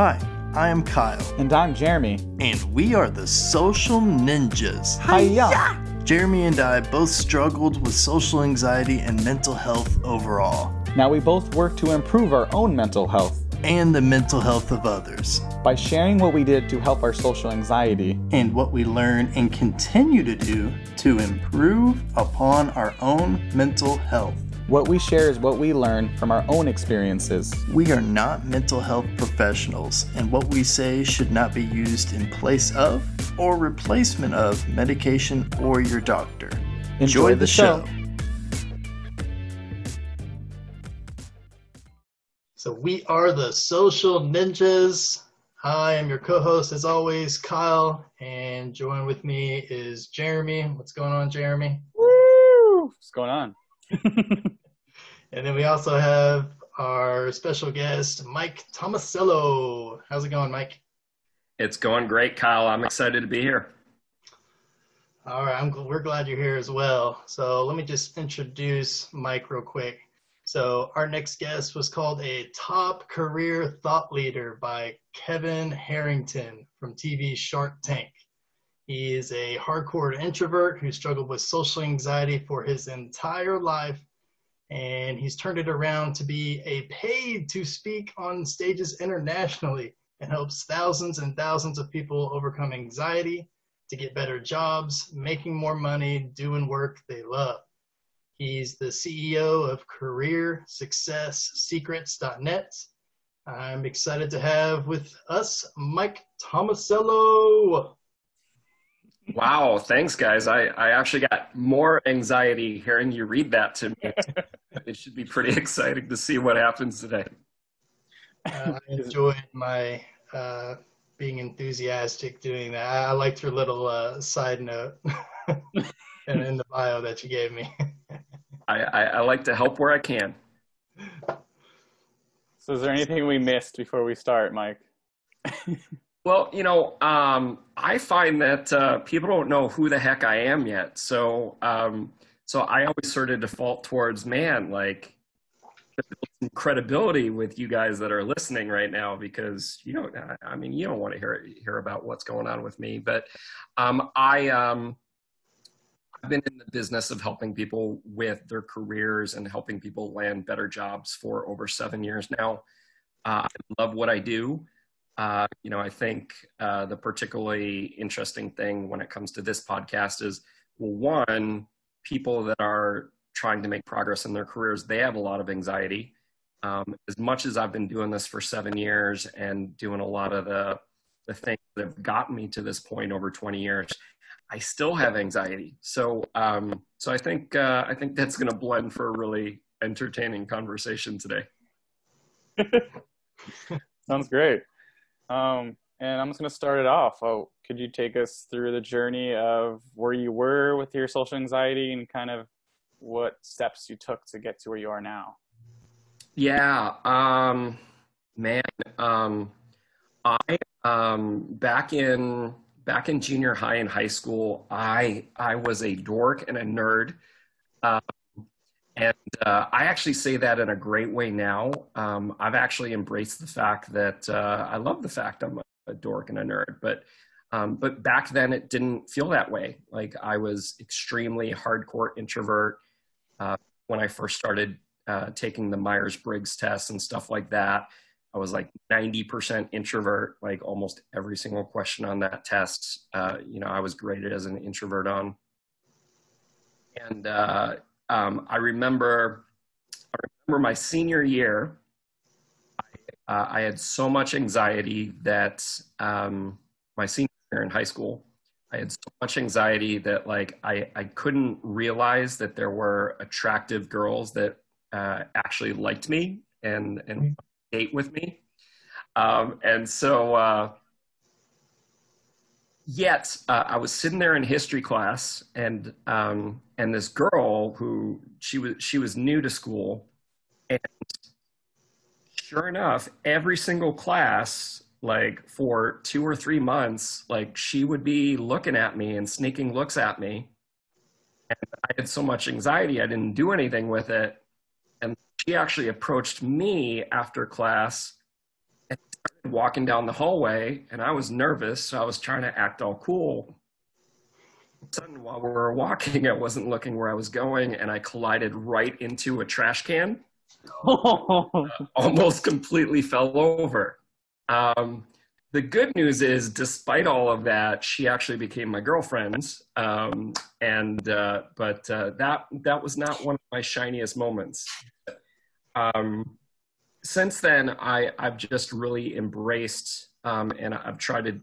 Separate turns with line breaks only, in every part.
Hi, I am Kyle,
And I'm Jeremy.
and we are the Social Ninjas.
Hiya!
Jeremy and I both struggled with social anxiety and mental health overall,
Now we both work to improve our own mental health
and the mental health of others,
by sharing what we did to help our social anxiety.
and what we learn and continue to do to improve upon our own mental health.
What we share is what we learn from our own experiences.
We are not mental health professionals, and what we say should not be used in place of or replacement of medication or your doctor. Enjoy, the, show. So, we are the Social Ninjas. I am your co host, as always, Kyle, and join with me is Jeremy. What's going on, Jeremy?
Woo! What's going on?
And then we also have our special guest, Mike Tomasello. How's it going, Mike?
It's going great, Kyle. I'm excited to be here.
All right, I'm, gl- we're glad you're here as well. So let me just introduce Mike real quick. So our next guest was called a top career thought leader by Kevin Harrington from TV Shark Tank. He is a hardcore introvert who struggled with social anxiety for his entire life, and he's turned it around to be a paid to speak on stages internationally and helps thousands and thousands of people overcome anxiety, to get better jobs, making more money, doing work they love. He's the CEO of CareerSuccessSecrets.net. I'm excited to have with us Mike Tomasello.
Wow, thanks, guys. I, I actually got more anxiety hearing you read that to me. it should be pretty exciting to see what happens today.
Uh, I enjoyed my uh, being enthusiastic doing that. I I liked your little uh, side note and in the bio that you gave me.
I, I, I like to help where I can.
So, is there anything we missed before we start, Mike?
Well, you know, um, I find that uh, people don't know who the heck I am yet. So, um, so I always sort of default towards, man, like some credibility with you guys that are listening right now, because you don't. I- mean, you don't want to hear hear about what's going on with me. But um, I, um, I've been in the business of helping people with their careers and helping people land better jobs for over seven years now. Uh, I love what I do. Uh, you know, I think uh, the particularly interesting thing when it comes to this podcast is, well, one, people that are trying to make progress in their careers, they have a lot of anxiety. Um, as much as I've been doing this for seven years and doing a lot of the the things that have gotten me to this point over 20 years, I still have anxiety. So, um, so I think uh, I think that's going to blend for a really entertaining conversation today.
Sounds great. Um, and I'm just going to start it off. Oh, could you take us through the journey of where you were with your social anxiety and kind of what steps you took to get to where you are now?
Yeah, um, man, um, I um, back in back in junior high and high school, I I was a dork and a nerd, um, and uh, I actually say that in a great way now. Um, I've actually embraced the fact that uh, I love the fact I'm a, a dork and a nerd, but um, but back then it didn't feel that way. Like I was extremely hardcore introvert uh, when I first started uh, taking the Myers Briggs test and stuff like that. I was like 90% introvert, like almost every single question on that test. Uh, you know, I was graded as an introvert on. And uh, um, I remember, I remember my senior year, I, uh, I had so much anxiety that um, my senior year in high school, I had so much anxiety that like I, I couldn't realize that there were attractive girls that uh, actually liked me and and date with me. Um, and so, uh, yet uh, I was sitting there in history class, and um, and this girl who she was she was new to school, and sure enough, every single class, like for two or three months, like she would be looking at me and sneaking looks at me. And I had so much anxiety, I didn't do anything with it. And she actually approached me after class and started walking down the hallway and I was nervous, so I was trying to act all cool. Sudden, while we were walking, I wasn't looking where I was going, and I collided right into a trash can. uh, almost completely fell over. Um, the good news is, despite all of that, she actually became my girlfriend. Um, and uh, but uh, that that was not one of my shiniest moments. Um, since then, I I've just really embraced um, and I've tried to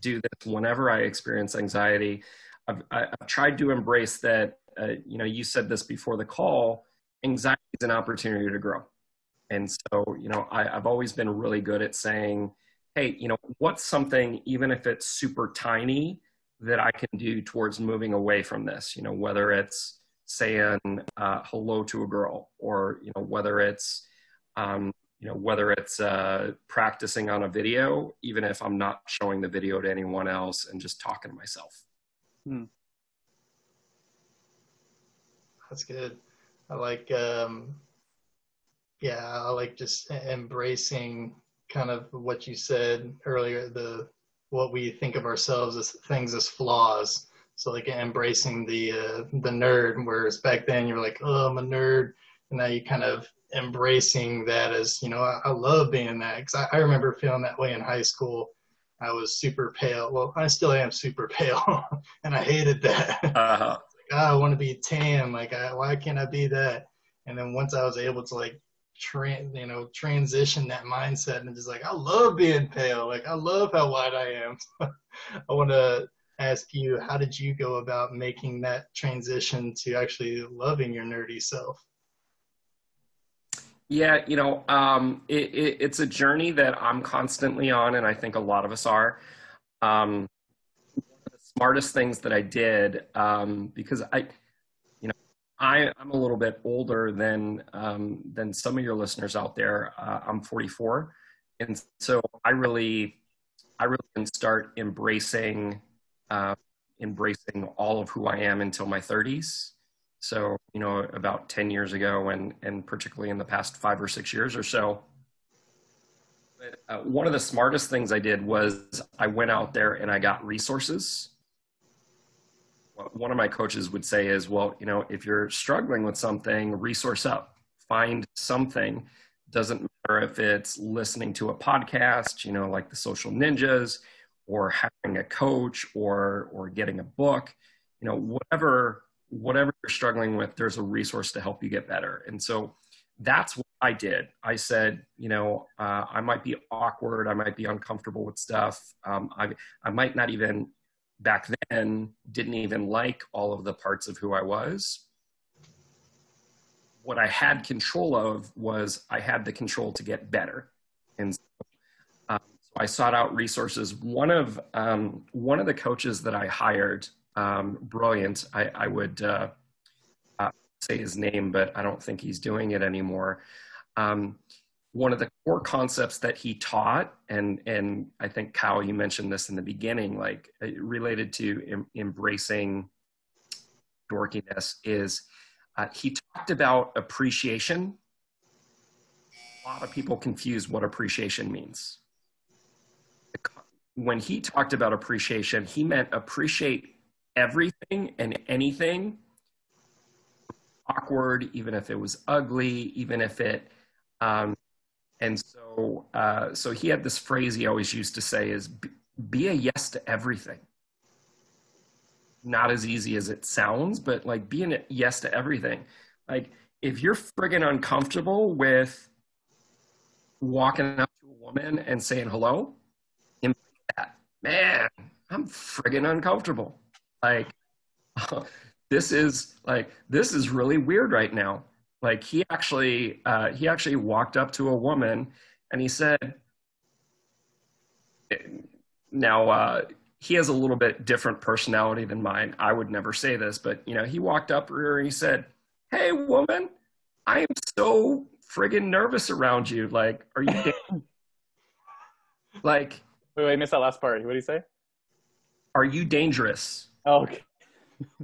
do this whenever I experience anxiety. I've, I've tried to embrace that. Uh, you know, you said this before the call. Anxiety is an opportunity to grow, and so you know I, I've always been really good at saying hey, you know, what's something, even if it's super tiny, that I can do towards moving away from this? You know, whether it's saying uh, hello to a girl, or you know, whether it's um, you know, whether it's uh, practicing on a video, even if I'm not showing the video to anyone else, and just talking to myself. Hmm.
That's good. I like, um, yeah, I like just embracing kind of what you said earlier, the what we think of ourselves as things as flaws. So like embracing the uh, the nerd, whereas back then you're like, oh, I'm a nerd, and now you kind of embracing that as you know, I, I love being that because I, I remember feeling that way in high school. I was super pale. Well, I still am super pale, and I hated that. Uh-huh. like, oh, I want to be tan. Like, I, why can't I be that? And then once I was able to like Trans, you know transition that mindset and just like I love being pale like I love how white I am I want to ask you how did you go about making that transition to actually loving your nerdy self
yeah you know um, it, it, it's a journey that I'm constantly on and I think a lot of us are um, the smartest things that I did um, because I you know, I, am a little bit older than um, than some of your listeners out there. Uh, I'm 44, and so I really, I really didn't start embracing uh, embracing all of who I am until my 30s. So you know, about 10 years ago, and and particularly in the past five or six years or so. But, uh, one of the smartest things I did was I went out there and I got resources one of my coaches would say is, well, you know, if you're struggling with something, resource up, find something. Doesn't matter if it's listening to a podcast, you know, like the Social Ninjas, or having a coach, or or getting a book, you know, whatever whatever you're struggling with, there's a resource to help you get better. And so that's what I did. I said, you know, uh, I might be awkward, I might be uncomfortable with stuff, um, I I might not even back then didn't even like all of the parts of who I was. What I had control of was I had the control to get better. And so, um, so I sought out resources. One of, um, one of the coaches that I hired, um, brilliant, I, I would uh, uh, say his name, but I don't think he's doing it anymore. Um, one of the core concepts that he taught and and i think kyle you mentioned this in the beginning like uh, related to em- embracing dorkiness is uh, he talked about appreciation. A lot of people confuse what appreciation means. When he talked about appreciation he meant appreciate everything and anything awkward even if it was ugly even if it um, and so, uh, so he had this phrase he always used to say is be a yes to everything. Not as easy as it sounds, but like being a yes to everything. Like if you're friggin' uncomfortable with walking up to a woman and saying hello. Man, I'm friggin' uncomfortable. Like this is like this is really weird right now. Like he actually uh, he actually walked up to a woman and he said now uh, he has a little bit different personality than mine. I would never say this but you know he walked up to her and he said hey woman i am so friggin nervous around you. Like are you like
wait wait I missed that last part. What did he say?
are you dangerous
okay.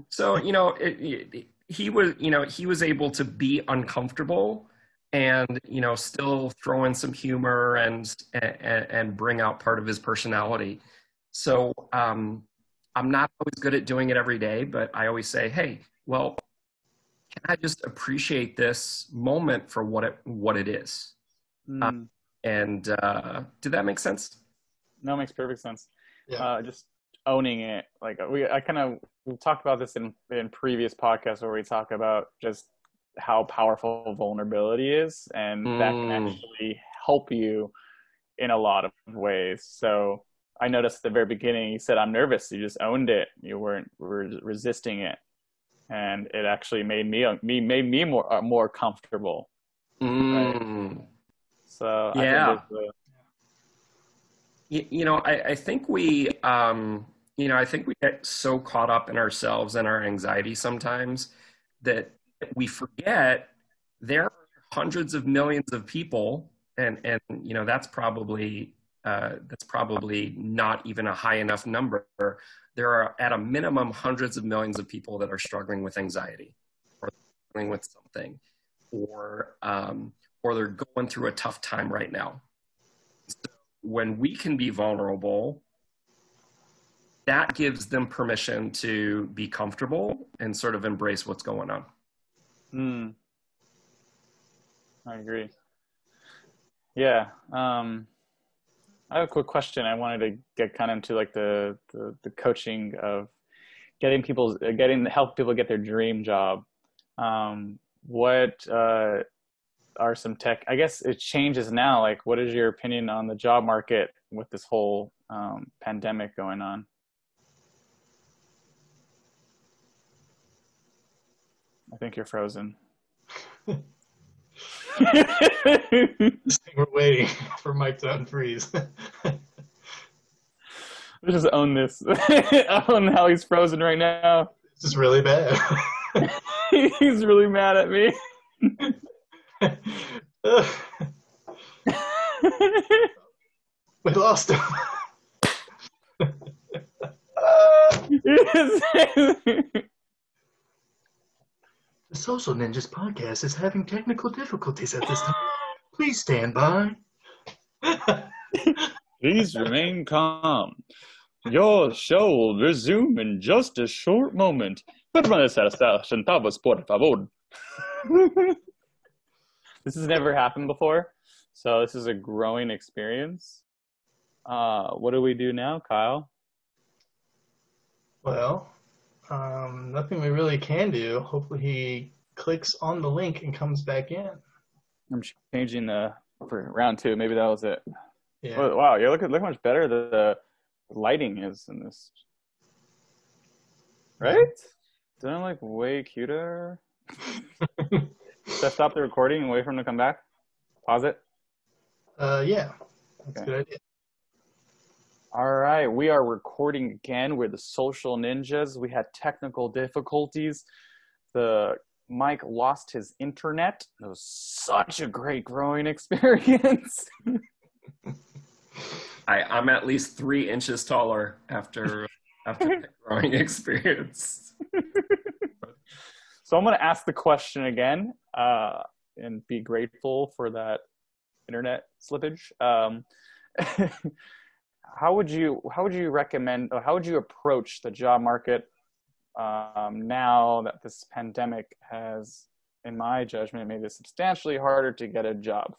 So you know it, it, he was you know he was able to be uncomfortable and you know still throw in some humor and and, and bring out part of his personality. So um, i'm not always good at doing it every day but i always say hey well can i just appreciate this moment for what it what it is? Mm. uh, and uh, did that make sense?
No it makes perfect sense. Yeah. uh, just owning it like we i kind of talked about this in in previous podcasts where we talk about just how powerful vulnerability is and mm. that can mm. actually help you in a lot of ways so i noticed at the very beginning you said i'm nervous you just owned it you weren't re- resisting it and it actually made me me made me more uh, more comfortable
mm.
right? so
yeah you, you, know I, I think we um you know i think we get so caught up in ourselves and our anxiety sometimes that we forget there are hundreds of millions of people, and and you know that's probably uh, that's probably not even a high enough number. There are at a minimum hundreds of millions of people that are struggling with anxiety, or struggling with something, or um, or they're going through a tough time right now. So when we can be vulnerable, that gives them permission to be comfortable and sort of embrace what's going on.
Hmm. I agree. Yeah. Um, I have a quick question. I wanted to get kind of into like the, the, the coaching of getting people, getting help people get their dream job. Um, what uh, are some tech? I guess it changes now. Like, what is your opinion on the job market with this whole um, pandemic going on? I think you're frozen.
we're waiting for Mike to unfreeze.
Just own this. own how he's frozen right now.
This is really bad.
he's really mad at me.
we lost him. The Social Ninjas podcast is having technical difficulties at this time. Please stand by.
Please remain calm. Your show will resume in just a short moment. por favor. This has never happened before, so this is a growing experience. Uh, what do we do now, Kyle?
Well, um, nothing we really can do. Hopefully he clicks on the link and comes back in.
I'm changing the for round two. Maybe that was it. Yeah. Oh, wow, you look look how much better the, the lighting is in this. Right? Don't I like way cuter? Should I stop the recording and wait for him to come back? Pause it.
Uh, yeah, that's okay. a good idea.
All right, we are recording again. We're the social ninjas. We had technical difficulties. The Mike lost his internet. It was such a great growing experience.
I, I'm at least three inches taller after after the growing experience.
So I'm going to ask the question again uh, and be grateful for that internet slippage. Um, how would you how would you recommend or how would you approach the job market um, now that this pandemic has, in my judgment, made it substantially harder to get a job?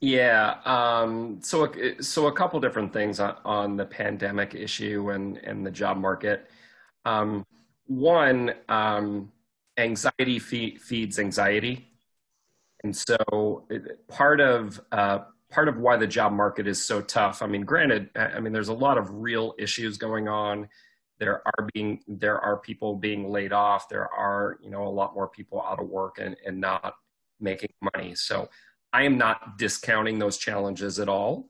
Yeah, um, so so a couple different things on, on the pandemic issue and and the job market. Um, one, um, anxiety feeds anxiety, and so part of uh, part of why the job market is so tough. I mean, granted, I mean, there's a lot of real issues going on. There are being there are people being laid off. There are you know a lot more people out of work and, and not making money. So I am not discounting those challenges at all.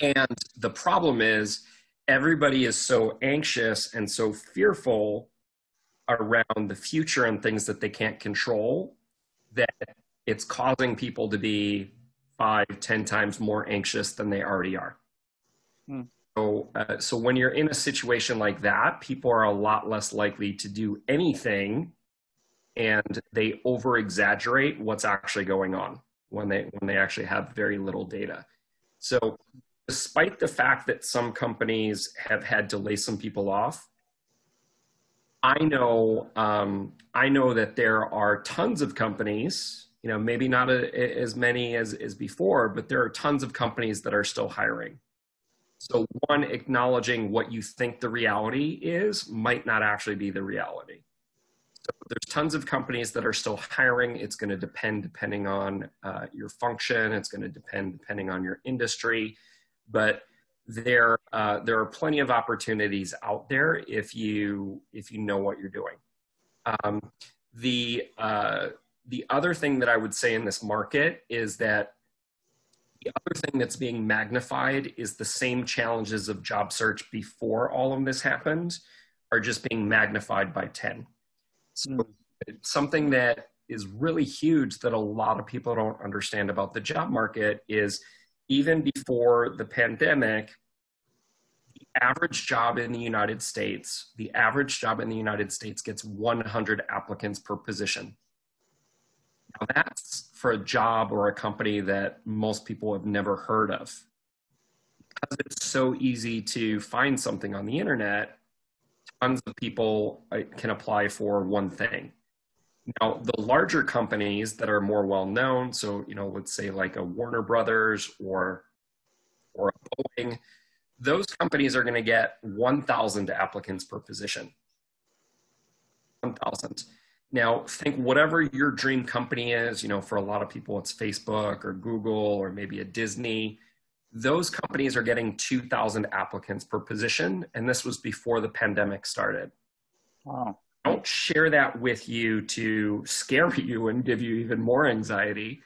And the problem is everybody is so anxious and so fearful around the future and things that they can't control that it's causing people to be five, ten times more anxious than they already are. Hmm. So, uh, so when you're in a situation like that, people are a lot less likely to do anything and they over exaggerate what's actually going on when they when they actually have very little data. So despite the fact that some companies have had to lay some people off, I know um, I know that there are tons of companies, you know, maybe not a, as many as, as before, but there are tons of companies that are still hiring. So one, acknowledging what you think the reality is might not actually be the reality. So there's tons of companies that are still hiring. It's going to depend depending on uh, your function. It's going to depend depending on your industry, but there uh, there are plenty of opportunities out there if you if you know what you're doing. Um, the uh, the other thing that I would say in this market is that the other thing that's being magnified is the same challenges of job search before all of this happened are just being magnified by 10. So mm. something that is really huge that a lot of people don't understand about the job market is even before the pandemic, the average job in the United States, the average job in the United States gets 100 applicants per position. Now that's for a job or a company that most people have never heard of. Because it's so easy to find something on the internet, tons of people uh, can apply for one thing. Now, the larger companies that are more well known, so you know, let's say like a Warner Brothers or or a Boeing, those companies are going to get 1,000 applicants per position. 1,000. Now, think whatever your dream company is, you know, for a lot of people, it's Facebook or Google or maybe a Disney. Those companies are getting 2,000 applicants per position. And this was before the pandemic started. Wow. I don't share that with you to scare you and give you even more anxiety.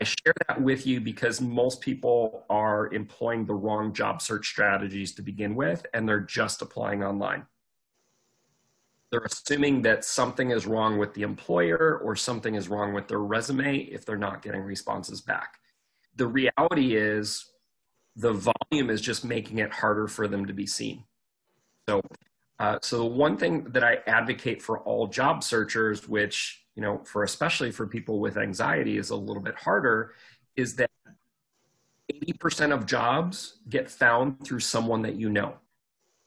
I share that with you because most people are employing the wrong job search strategies to begin with, and they're just applying online they're assuming that something is wrong with the employer or something is wrong with their resume if they're not getting responses back. The reality is the volume is just making it harder for them to be seen. So, uh, so the one thing that I advocate for all job searchers, which you know, for especially for people with anxiety, is a little bit harder, is that 80% of jobs get found through someone that you know.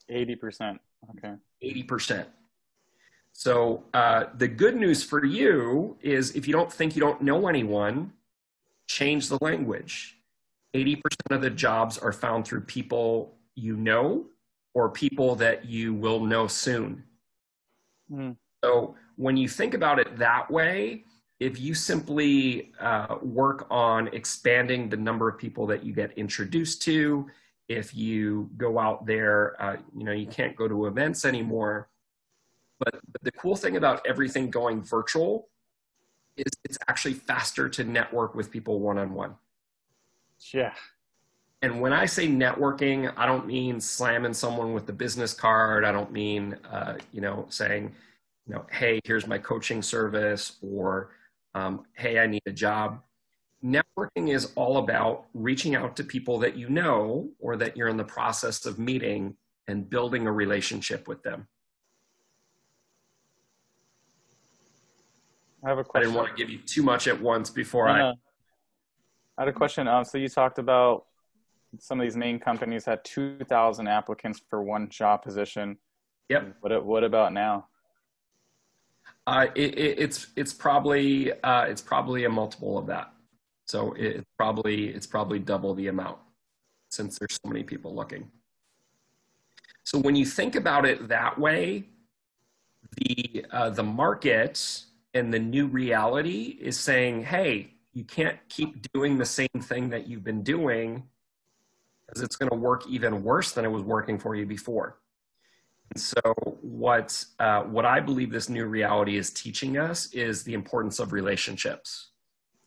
80%. Okay.
80%. So uh, the good news for you is if you don't think you don't know anyone, change the language. 80% of the jobs are found through people you know or people that you will know soon. Mm. So when you think about it that way, if you simply uh, work on expanding the number of people that you get introduced to, if you go out there, uh, you know, you can't go to events anymore but, but the cool thing about everything going virtual is it's actually faster to network with people one on one.
Yeah.
And when I say networking, I don't mean slamming someone with the business card. I don't mean, uh, you know, saying, you know, hey, here's my coaching service or, um, hey, I need a job. Networking is all about reaching out to people that you know or that you're in the process of meeting and building a relationship with them.
I have a question.
I didn't want to give you too much at once before I.
I had a question. Um, so you talked about some of these main companies had 2,000 applicants for one job position.
Yep.
What What about now?
Uh, it, it, it's it's probably uh, it's probably a multiple of that. So it's probably it's probably double the amount since there's so many people looking. So when you think about it that way, the uh, the market and the new reality is saying, hey, you can't keep doing the same thing that you've been doing because it's going to work even worse than it was working for you before. And so, what uh, what I believe this new reality is teaching us is the importance of relationships.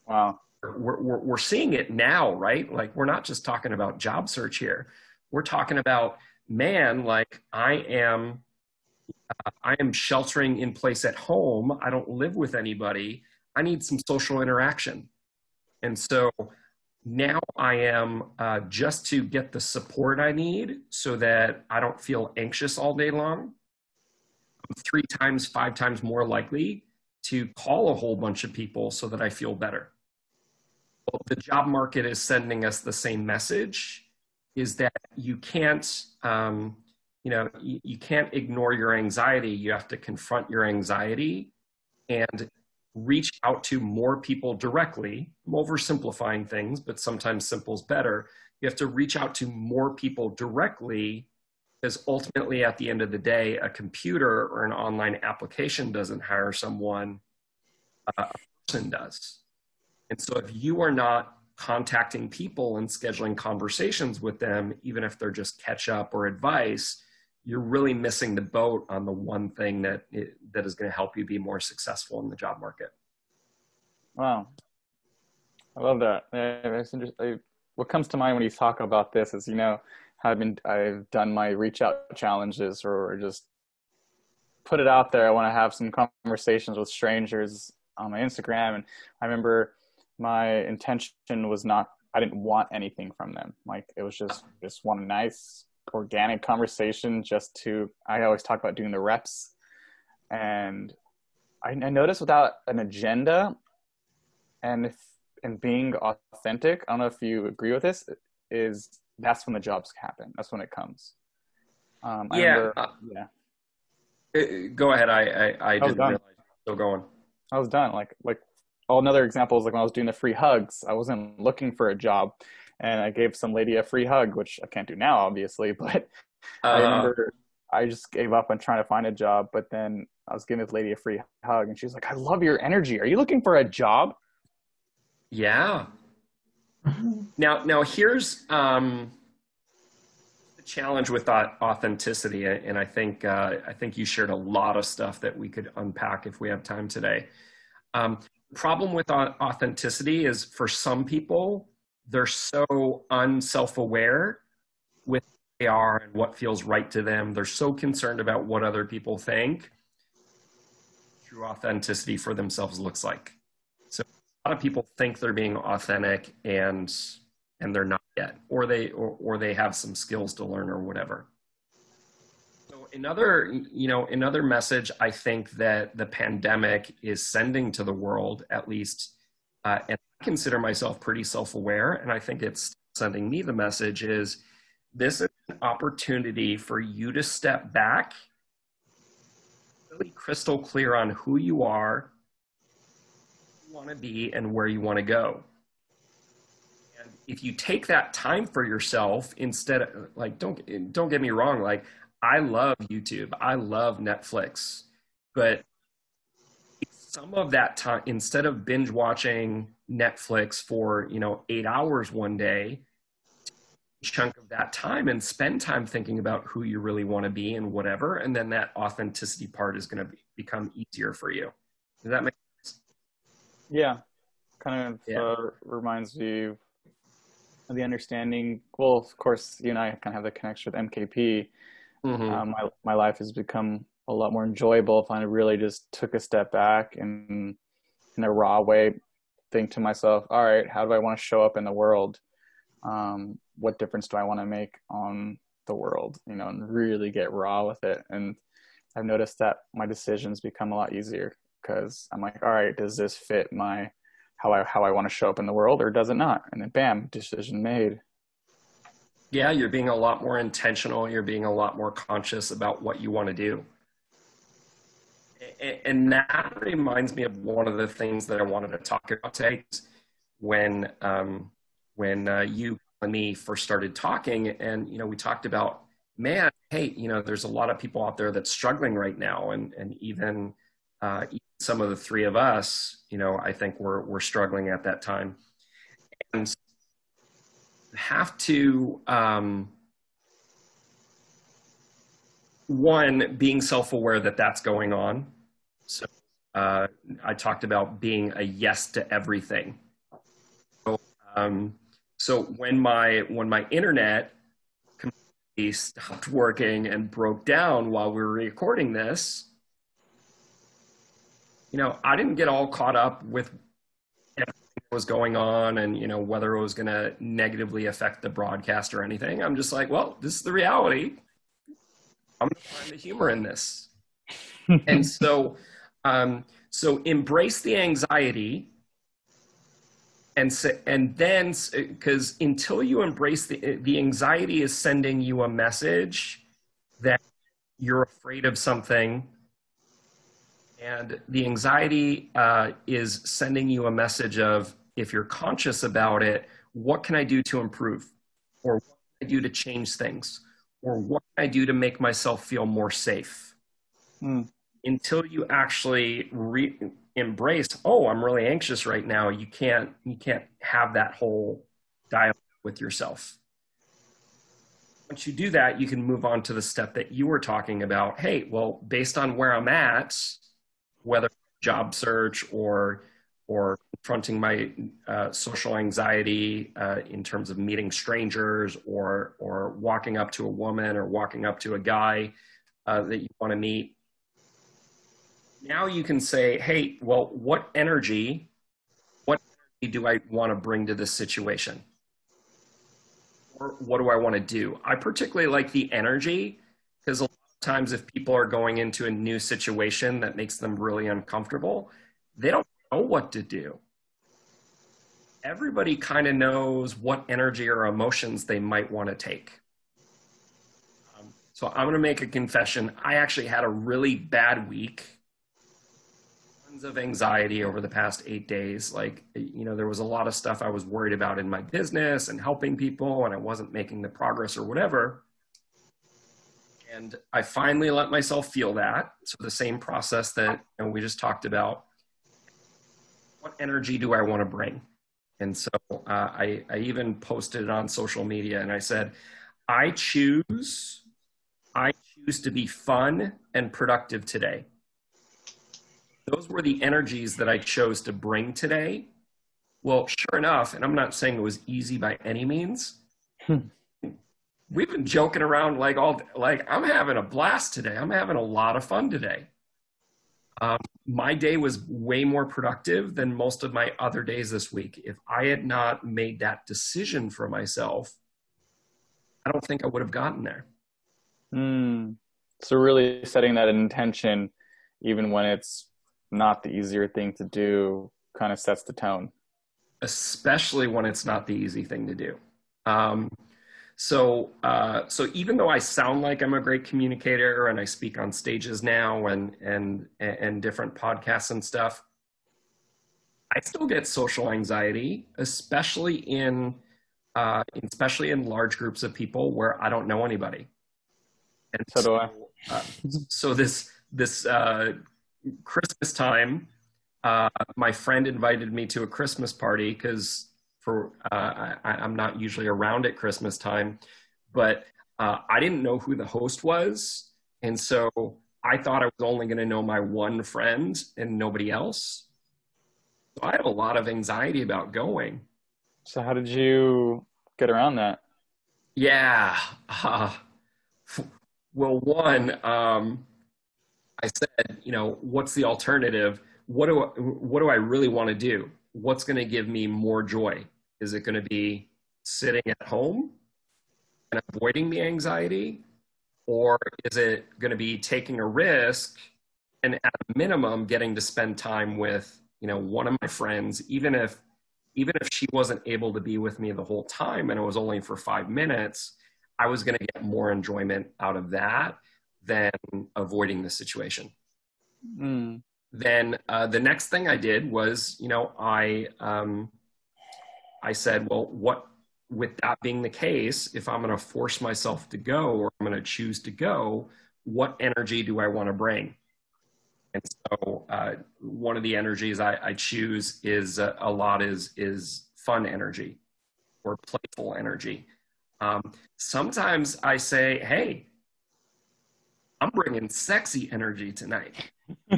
Wow,
we're, we're, we're seeing it now, right? Like we're not just talking about job search here. We're talking about man, like I am uh, I am sheltering in place at home. I don't live with anybody. I need some social interaction. And so now I am uh, just to get the support I need so that I don't feel anxious all day long. I'm three times, five times more likely to call a whole bunch of people so that I feel better. Well, the job market is sending us the same message is that you can't, um, you know, you, you can't ignore your anxiety. You have to confront your anxiety and reach out to more people directly. I'm oversimplifying things, but sometimes simple is better. You have to reach out to more people directly because ultimately at the end of the day, a computer or an online application doesn't hire someone, uh, a person does. And so if you are not contacting people and scheduling conversations with them, even if they're just catch up or advice, you're really missing the boat on the one thing that that is going to help you be more successful in the job market.
Wow, I love that. Interesting. What comes to mind when you talk about this is, you know, I've been I've done my reach out challenges or just put it out there. I want to have some conversations with strangers on my Instagram, and I remember my intention was not I didn't want anything from them. Like it was just just one nice organic conversation just to I always talk about doing the reps and I, I noticed without an agenda and if, and being authentic, I don't know if you agree with this, is that's when the jobs happen. That's when it comes.
Um, yeah. Remember, uh, yeah. Uh, go ahead. I, I, I, I didn't realize still going.
I was done. Like, like another example is like when I was doing the free hugs, I wasn't looking for a job and I gave some lady a free hug, which I can't do now, obviously. But uh, I remember I just gave up on trying to find a job. But then I was giving this lady a free hug, and she's like, "I love your energy. Are you looking for a job?"
Yeah. now, now here's um, the challenge with that authenticity, and I think uh, I think you shared a lot of stuff that we could unpack if we have time today. Um, problem with authenticity is for some people they're so unself-aware with who they are and what feels right to them. They're so concerned about what other people think. True authenticity for themselves looks like. So a lot of people think they're being authentic and and they're not yet, or they or, or they have some skills to learn or whatever. So another, you know, another message I think that the pandemic is sending to the world, at least, uh, and consider myself pretty self aware, and I think it's sending me the message is this is an opportunity for you to step back, really crystal clear on who you are, who you want to be, and where you want to go. And if you take that time for yourself instead of like don't don't get me wrong, like I love YouTube, I love Netflix, but some of that time instead of binge watching Netflix for you know eight hours one day, chunk of that time and spend time thinking about who you really want to be and whatever, and then that authenticity part is going to be, become easier for you. Does that make sense?
Yeah, kind of yeah. Uh, reminds me of the understanding. Well, of course, you and I kind of have the connection with MKP. Mm-hmm. Um, my my life has become a lot more enjoyable if I really just took a step back and in a raw way think to myself, all right, how do I want to show up in the world? Um, what difference do I want to make on the world? You know, and really get raw with it. And I've noticed that my decisions become a lot easier because I'm like, all right, does this fit my how I how I want to show up in the world or does it not? And then bam, decision made.
Yeah, you're being a lot more intentional. You're being a lot more conscious about what you want to do and that reminds me of one of the things that I wanted to talk about today. When um, when uh, you and me first started talking, and you know, we talked about, man, hey, you know, there's a lot of people out there that's struggling right now, and and even uh, some of the three of us, you know, I think we're we're struggling at that time, and have to. Um, one being self-aware that that's going on so uh, I talked about being a yes to everything. So, um, so when my when my internet completely stopped working and broke down while we were recording this, you know, I didn't get all caught up with everything that was going on and you know whether it was going to negatively affect the broadcast or anything. I'm just like, well, this is the reality. I'm going to find the humor in this. and so Um, so embrace the anxiety and say, and then because until you embrace the the anxiety is sending you a message that you're afraid of something and the anxiety uh, is sending you a message of if you're conscious about it what can i do to improve or what can i do to change things or what can i do to make myself feel more safe? Mm. until you actually re- embrace oh i'm really anxious right now you can't you can't have that whole dialogue with yourself. Once you do that you can move on to the step that you were talking about. Hey well based on where i'm at whether job search or or confronting my uh, social anxiety uh, in terms of meeting strangers or or walking up to a woman or walking up to a guy uh, that you want to meet now you can say, hey, well, what energy, what energy do I want to bring to this situation? Or what do I want to do? I particularly like the energy because a lot of times if people are going into a new situation that makes them really uncomfortable, they don't know what to do. Everybody kind of knows what energy or emotions they might want to take. Um, so I'm going to make a confession. I actually had a really bad week tons of anxiety over the past eight days. Like, you know, there was a lot of stuff I was worried about in my business and helping people, and I wasn't making the progress or whatever. And I finally let myself feel that. So, the same process that you know, we just talked about. What energy do I want to bring? And so uh, I, I even posted it on social media and I said, I choose, I choose to be fun and productive today those were the energies that I chose to bring today. Well, sure enough, and I'm not saying it was easy by any means. Hmm. We've been joking around like all like I'm having a blast today. I'm having a lot of fun today. Um, my day was way more productive than most of my other days this week. If I had not made that decision for myself, I don't think I would have gotten there.
Mm. So really setting that intention, even when it's not the easier thing to do kind of sets the tone
especially when it's not the easy thing to do um, so uh, so even though i sound like i'm a great communicator and i speak on stages now and and and different podcasts and stuff i still get social anxiety especially in uh, especially in large groups of people where i don't know anybody.
And so, so do i. uh,
so this this uh, Christmas time, uh, my friend invited me to a Christmas party because for uh, I, am not usually around at Christmas time, but uh, I didn't know who the host was, and so I thought I was only going to know my one friend and nobody else. So I had a lot of anxiety about going.
So how did you get around that?
Yeah. Uh, well, one, um, I said, you know, what's the alternative? What do I, what do I really want to do? What's going to give me more joy? Is it going to be sitting at home and avoiding the anxiety, or is it going to be taking a risk and at a minimum getting to spend time with you know one of my friends, even if even if she wasn't able to be with me the whole time and it was only for five minutes, I was going to get more enjoyment out of that than avoiding the situation. Mm. Then uh, the next thing I did was, you know, I um, I said, well, what with that being the case, if I'm going to force myself to go or I'm going to choose to go, what energy do I want to bring? And so uh, one of the energies I, I choose is uh, a lot is is fun energy or playful energy. Um, sometimes I say, hey, I'm bringing sexy energy tonight.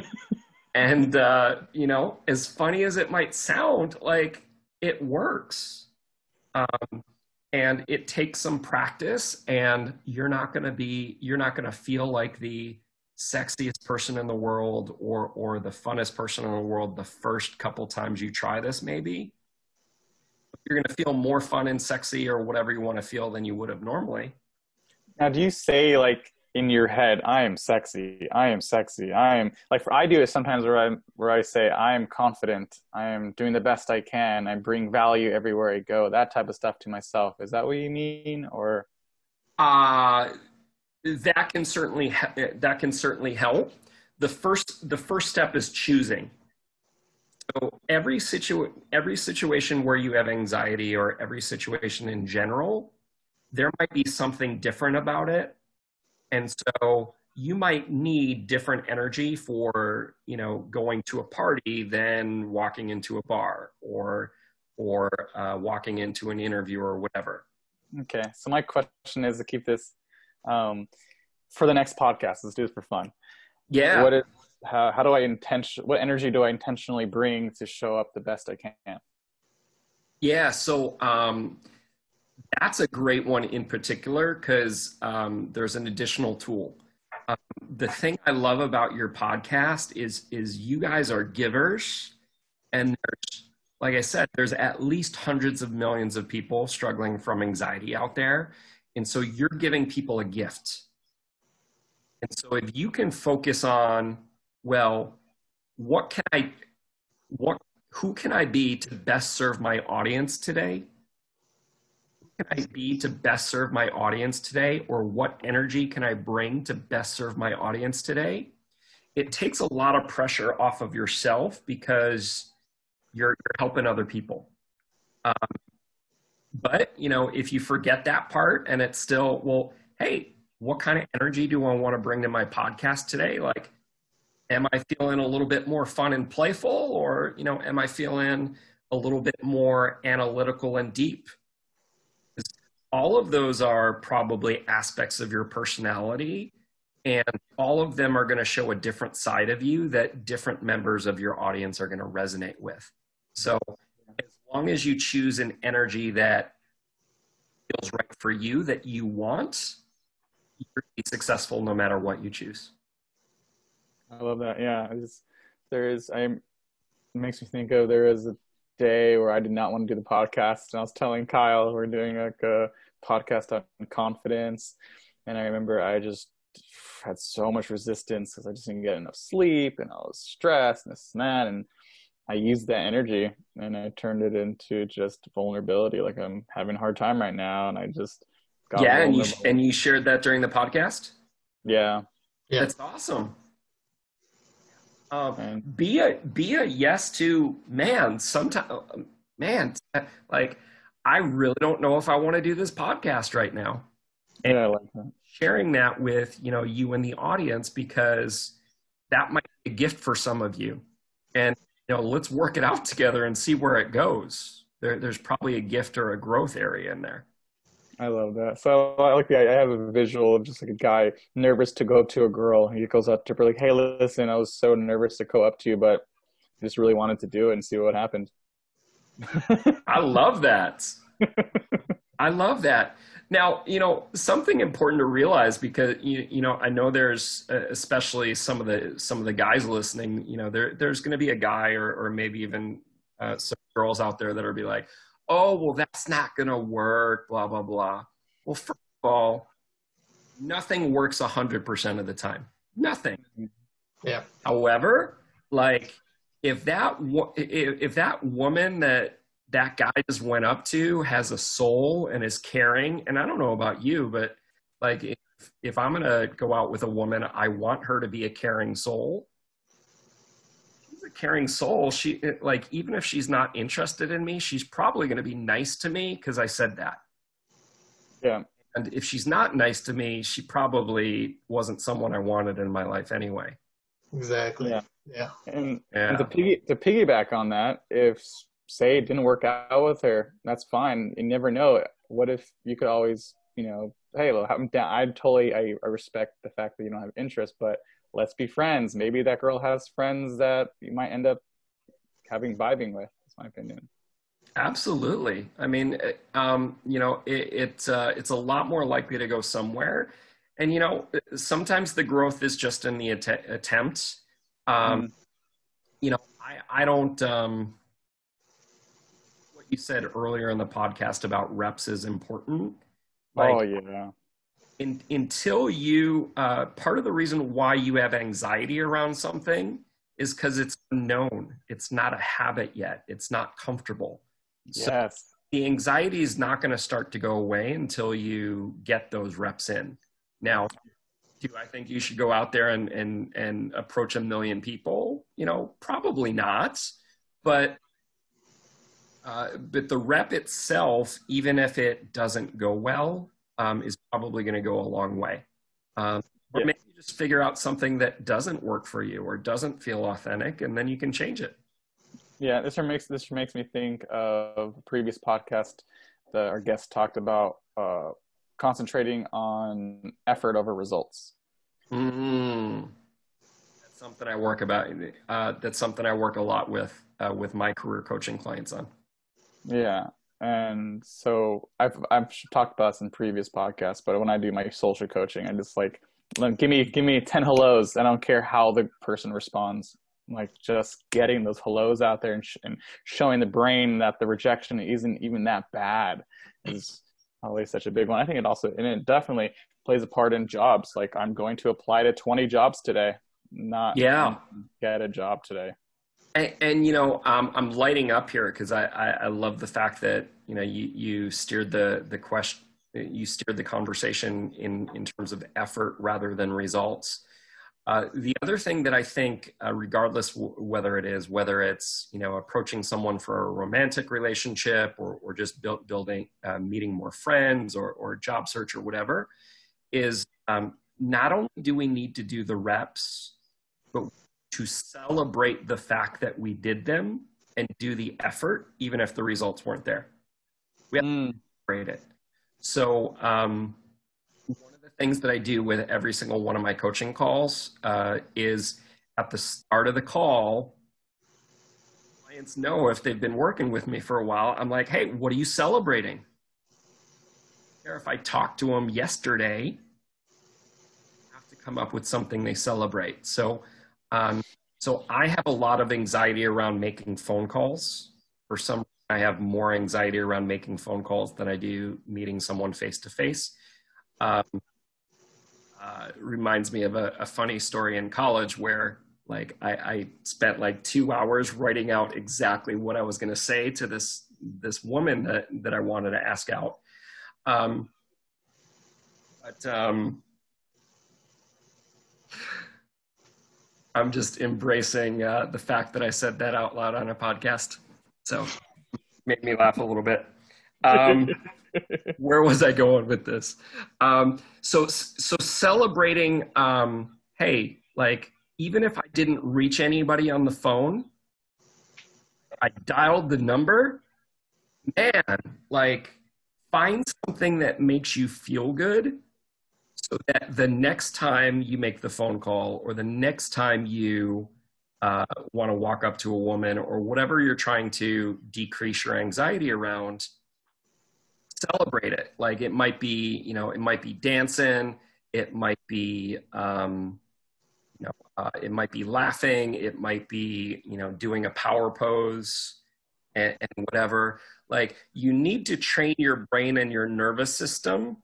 and, uh, you know, as funny as it might sound, like it works. Um, and it takes some practice, and you're not going to be, you're not going to feel like the sexiest person in the world or, or the funnest person in the world the first couple times you try this, maybe. You're going to feel more fun and sexy or whatever you want to feel than you would have normally.
Now, do you say like in your head, I am sexy, I am sexy, I am like for I do it sometimes where I where I say I am confident, I am doing the best I can, I bring value everywhere I go, that type of stuff to myself. Is that what you mean, or?
Uh that can certainly that can certainly help. The first the first step is choosing. So every situ every situation where you have anxiety or every situation in general, there might be something different about it and so you might need different energy for, you know, going to a party than walking into a bar or or uh, walking into an interview or whatever.
Okay. So my question is to keep this um, for the next podcast. Let's do this for fun.
Yeah.
What is how, how do I intention what energy do I intentionally bring to show up the best I can?
Yeah. So um, that's a great one in particular because um, there's an additional tool. Um, the thing I love about your podcast is is you guys are givers, and there's like I said, there's at least hundreds of millions of people struggling from anxiety out there, and so you're giving people a gift. And so if you can focus on, well, what can I, what who can I be to best serve my audience today? Can I be to best serve my audience today? Or what energy can I bring to best serve my audience today? It takes a lot of pressure off of yourself because you're, you're helping other people. Um, but, you know, if you forget that part and it's still, well, hey, what kind of energy do I want to bring to my podcast today? Like, am I feeling a little bit more fun and playful? Or, you know, am I feeling a little bit more analytical and deep? All of those are probably aspects of your personality and all of them are going to show a different side of you that different members of your audience are going to resonate with. So as long as you choose an energy that feels right for you that you want you're be successful no matter what you choose.
I love that. Yeah there is i makes me think of there is a day where I did not want to do the podcast, and I was telling Kyle we're doing like a podcast on confidence, and I remember I just had so much resistance because I just didn't get enough sleep, and I was stressed and this and that, and I used that energy and I turned it into just vulnerability. Like I'm having a hard time right now, and I just got
yeah, and you and you shared that during the podcast.
Yeah,
yeah, that's awesome. Um, be a be a yes to man. Sometimes, man, like I really don't know if I want to do this podcast right now.
And yeah, I like that.
Sharing that with you know you and the audience because that might be a gift for some of you, and you know let's work it out together and see where it goes. There, there's probably a gift or a growth area in there.
I love that. So I like the I have a visual of just like a guy nervous to go up to a girl. He goes up to her like, "Hey, listen, I was so nervous to go up to you, but I just really wanted to do it and see what happened."
I love that. I love that. Now, you know, something important to realize because you you know, I know there's uh, especially some of the some of the guys listening, you know, there there's going to be a guy or or maybe even uh, some girls out there that are be like, oh, well, that's not going to work, blah, blah, blah. Well, first of all, nothing works 100% of the time. Nothing.
Yeah.
However, like if that if, that woman that that guy just went up to has a soul and is caring, and I don't know about you, but like if, if I'm gonna go out with a woman, I want her to be a caring soul a caring soul, she like even if she's not interested in me, she's probably going to be nice to me because I said that.
Yeah.
And if she's not nice to me, she probably wasn't someone I wanted in my life anyway.
Exactly.
Yeah.
Yeah.
And, yeah. and to piggy to piggyback on that, if say it didn't work out with her, that's fine. You never know. What if you could always, you know, hey, I'm down. I totally I, I respect the fact that you don't have interest, but let's be friends. Maybe that girl has friends that you might end up having vibing with. That's my opinion.
Absolutely. I mean, um, you know, it, it uh, it's a lot more likely to go somewhere. And you know, sometimes the growth is just in the att- attempt. Um, mm. You know, I I don't. Um, what you said earlier in the podcast about reps is important.
Like, oh yeah.
in, until you, uh, part of the reason why you have anxiety around something is because it's unknown. It's not a habit yet. It's not comfortable. So
yes.
the anxiety is not going to start to go away until you get those reps in. Now, do I think you should go out there and and and approach a million people? You know, probably not. But uh, but the rep itself, even if it doesn't go well, um, is probably going to go a long way. Um, or
Yeah.
maybe just figure out something that doesn't work for you or doesn't feel authentic, and then you can change it.
Yeah, this makes this makes me think of a previous podcast that our guest talked about uh, concentrating on effort over results.
Mm. That's something I work about. Uh, that's something I work a lot with uh, with my career coaching clients on.
Yeah, and so I've I've talked about this in previous podcasts, but when I do my social coaching, I just like like, give me give me ten hellos. I don't care how the person responds. Like just getting those hellos out there and, sh- and showing the brain that the rejection isn't even that bad is always such a big one. I think it also and it definitely plays a part in jobs. Like I'm going to apply to twenty jobs today, not
Yeah.
get a job today.
And, and you know, um, I'm lighting up here because I, I, I love the fact that you know you, you steered the the question, you steered the conversation in in terms of effort rather than results. Uh, the other thing that I think, uh, regardless w- whether it is whether it's you know approaching someone for a romantic relationship or or just build, building uh, meeting more friends or or job search or whatever, is um, not only do we need to do the reps, but to celebrate the fact that we did them and do the effort, even if the results weren't there. We have
Mm,
to celebrate it. So, um, one of the things that I do with every single one of my coaching calls uh, is at the start of the call, clients know if they've been working with me for a while, I'm like, hey, what are you celebrating? Or if I talked to them yesterday, I have to come up with something they celebrate. So, um, so I have a lot of anxiety around making phone calls. For some reason, I have more anxiety around making phone calls than I do meeting someone face to face. Uh, reminds me of a, a funny story in college where like I, I spent like two hours writing out exactly what I was going to say to this this woman that that I wanted to ask out. Um, but um, I'm just embracing uh, the fact that I said that out loud on a podcast. So made me laugh a little bit. Um, where was I going with this? Um, so, so celebrating, um, hey, like, even if I didn't reach anybody on the phone, I dialed the number, man, like, find something that makes you feel good so that the next time you make the phone call or the next time you uh, want to walk up to a woman or whatever you're trying to decrease your anxiety around, celebrate it. Like it might be, you know, it might be dancing, it might be, um, you know, uh, it might be laughing, it might be, you know, doing a power pose and, and whatever. Like you need to train your brain and your nervous system.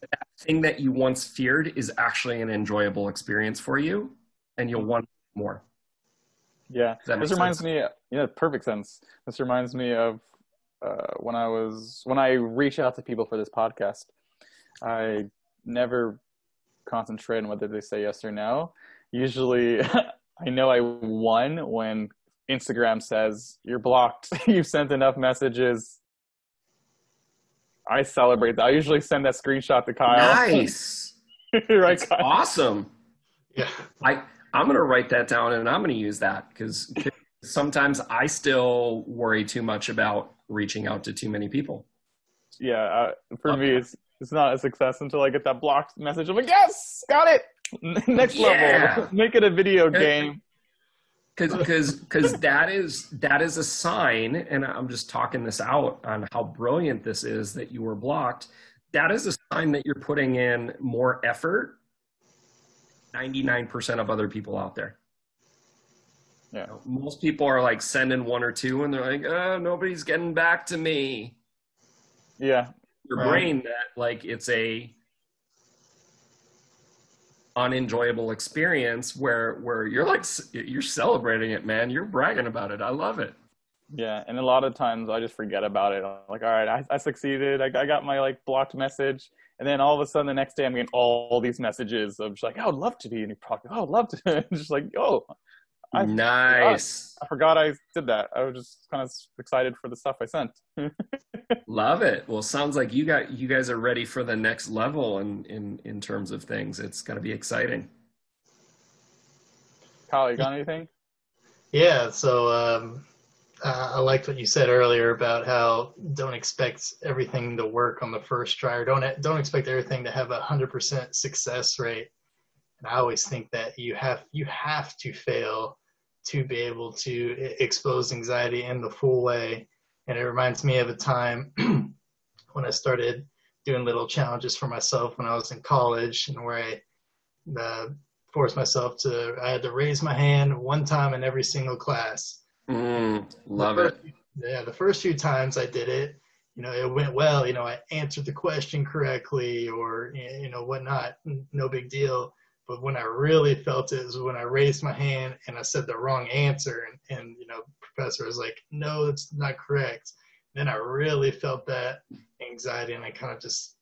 that That thing that you once feared is actually an enjoyable experience for you, and you'll want more.
Yeah, this reminds
sense?
me. Yeah, perfect sense. This reminds me of uh, when I was when I reach out to people for this podcast. I never concentrate on whether they say yes or no. Usually, I know I won when Instagram says you're blocked. You've sent enough messages. I celebrate that. I usually send that screenshot to Kyle.
Nice,
right,
That's
Kyle?
awesome.
Yeah.
I I'm gonna write that down and I'm gonna use that because sometimes I still worry too much about reaching out to too many people.
yeah, uh, for
Love
me,
that.
it's it's not a success until I get that blocked message. I'm like, yes, got it. Next
Yeah.
level, make it a video game.
Because because because that is that is a sign, and I'm just talking this out on how brilliant this is that you were blocked. That is a sign that you're putting in more effort. Ninety nine percent of other people out there.
Yeah,
You know, most people are like sending one or two, and they're like, "Oh, nobody's getting back to me."
yeah,
your
Right.
brain that like it's a unenjoyable experience where where you're like you're celebrating it man. You're bragging about it. I love it.
Yeah and a lot of times i just forget about it. I'm like all right i, I succeeded. I, I got my like blocked message. And then all of a sudden the next day i'm getting all these messages of just like oh, i would love to be in your product oh i'd love to. Just like oh
I nice.
Forgot. I forgot I did that. I was just kind of excited for the stuff I sent.
Love it. Well, sounds like you got you guys are ready for the next level in in in terms of things. It's going to be exciting.
Kyle, you got anything?
Yeah. So um, uh, I liked what you said earlier about how don't expect everything to work on the first try, or don't don't expect everything to have a hundred percent success rate. And I always think that you have you have to fail to be able to expose anxiety in the full way. And it reminds me of a time when I started doing little challenges for myself when I was in college, and where I uh, forced myself to I had to raise my hand one time in every single class.
Mm, love
first,
it.
Yeah, the first few times I did it, you know, it went well. You know, I answered the question correctly, or you know, whatnot. No big deal. But when I really felt it is when I raised my hand and I said the wrong answer, and, and you know, professor was like, "No, that's not correct." Then I really felt that anxiety, and I kind of just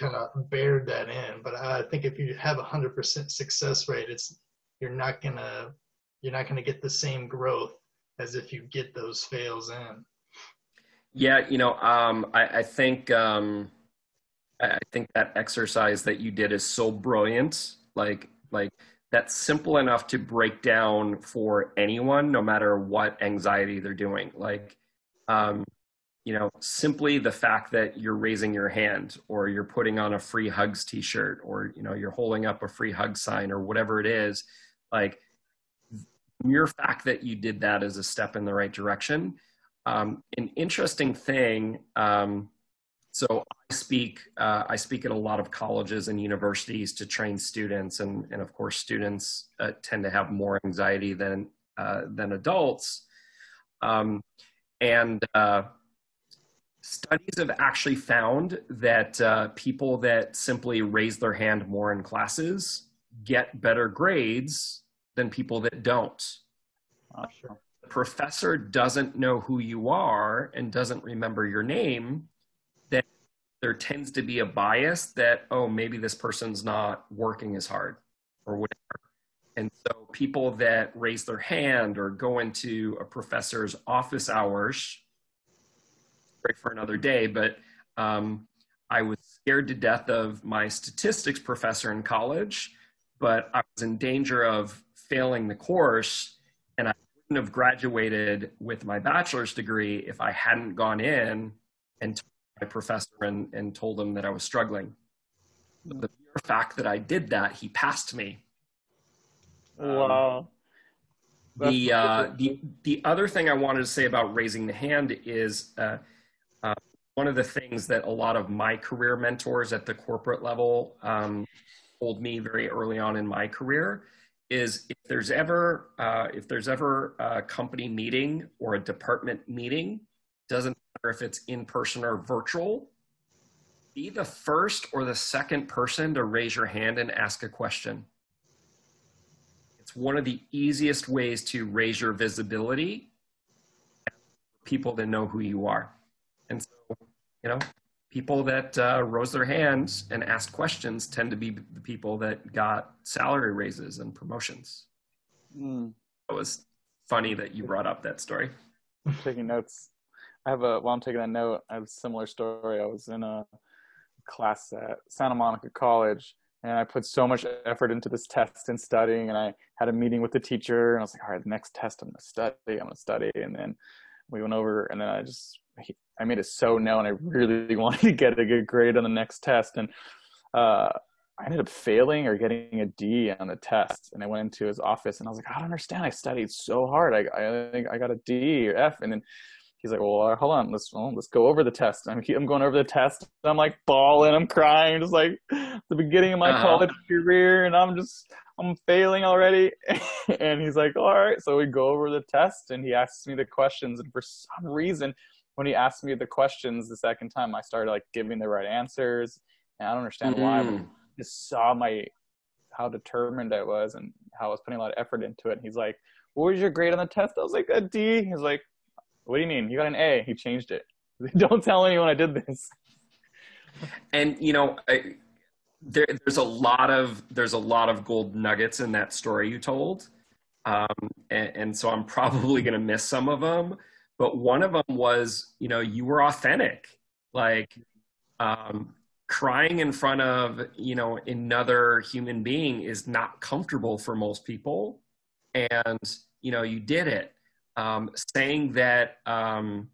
kind of bared that in. But I think if you have a hundred percent success rate, it's you're not gonna you're not gonna get the same growth as if you get those fails in.
Yeah, you know, um, I, I think um, I think that exercise that you did is so brilliant like like that's simple enough to break down for anyone no matter what anxiety they're doing. Like um, you know simply the fact that you're raising your hand or you're putting on a free hugs t-shirt or you know you're holding up a free hug sign or whatever it is like mere fact that you did that is a step in the right direction. Um, an interesting thing um, so I speak uh, I speak at a lot of colleges and universities to train students, and and of course students uh, tend to have more anxiety than uh, than adults, um, and uh, studies have actually found that uh, people that simply raise their hand more in classes get better grades than people that don't.
sure.
The professor doesn't know who you are and doesn't remember your name there tends to be a bias that oh maybe this person's not working as hard or whatever. And so people that raise their hand or go into a professor's office hours great for another day but um, i was scared to death of my statistics professor in college but i was in danger of failing the course and i wouldn't have graduated with my bachelor's degree if i hadn't gone in and my professor and, and told him that I was struggling. The mere fact that I did that, he passed me.
Wow. Um,
the uh, the the other thing I wanted to say about raising the hand is uh, uh, one of the things that a lot of my career mentors at the corporate level um, told me very early on in my career is if there's ever uh, if there's ever a company meeting or a department meeting doesn't matter if it's in person or virtual, be the first or the second person to raise your hand and ask a question. It's one of the easiest ways to raise your visibility, people to know who you are. And so, you know, people that uh, rose their hands and asked questions tend to be the people that got salary raises and promotions.
Mm.
It was funny that you brought up that story.
taking notes. I have a while I'm taking that note. I have a similar story. I was in a class at Santa Monica College, and I put so much effort into this test and studying. And I had a meeting with the teacher, and I was like, "All right, the next test, I'm gonna study. I'm gonna study." And then we went over, and then I just I made it so known I really wanted to get a good grade on the next test, and uh, I ended up failing or getting a D on the test. And I went into his office, and I was like, "I don't understand. I studied so hard. I I think I got a D or F." And then he's like, well, hold on, let's well, let's go over the test. I'm, I'm going over the test. I'm like bawling, I'm crying, just like the beginning of my uh-huh. college career, and I'm just I'm failing already. and he's like, all right, so we go over the test, and he asks me the questions, and for some reason, when he asked me the questions the second time, I started like giving the right answers, and I don't understand mm. why. But just saw my how determined I was and how I was putting a lot of effort into it. And he's like, "What was your grade on the test?" I was like, a D. He's like, "What do you mean? You got an A?" He changed it. Don't tell anyone I did this.
And you know, I, there, there's a lot of there's a lot of gold nuggets in that story you told, um, and, and so I'm probably going to miss some of them. But one of them was, you know, you were authentic, like um, crying in front of you know another human being is not comfortable for most people, and you know you did it. Um, saying that um,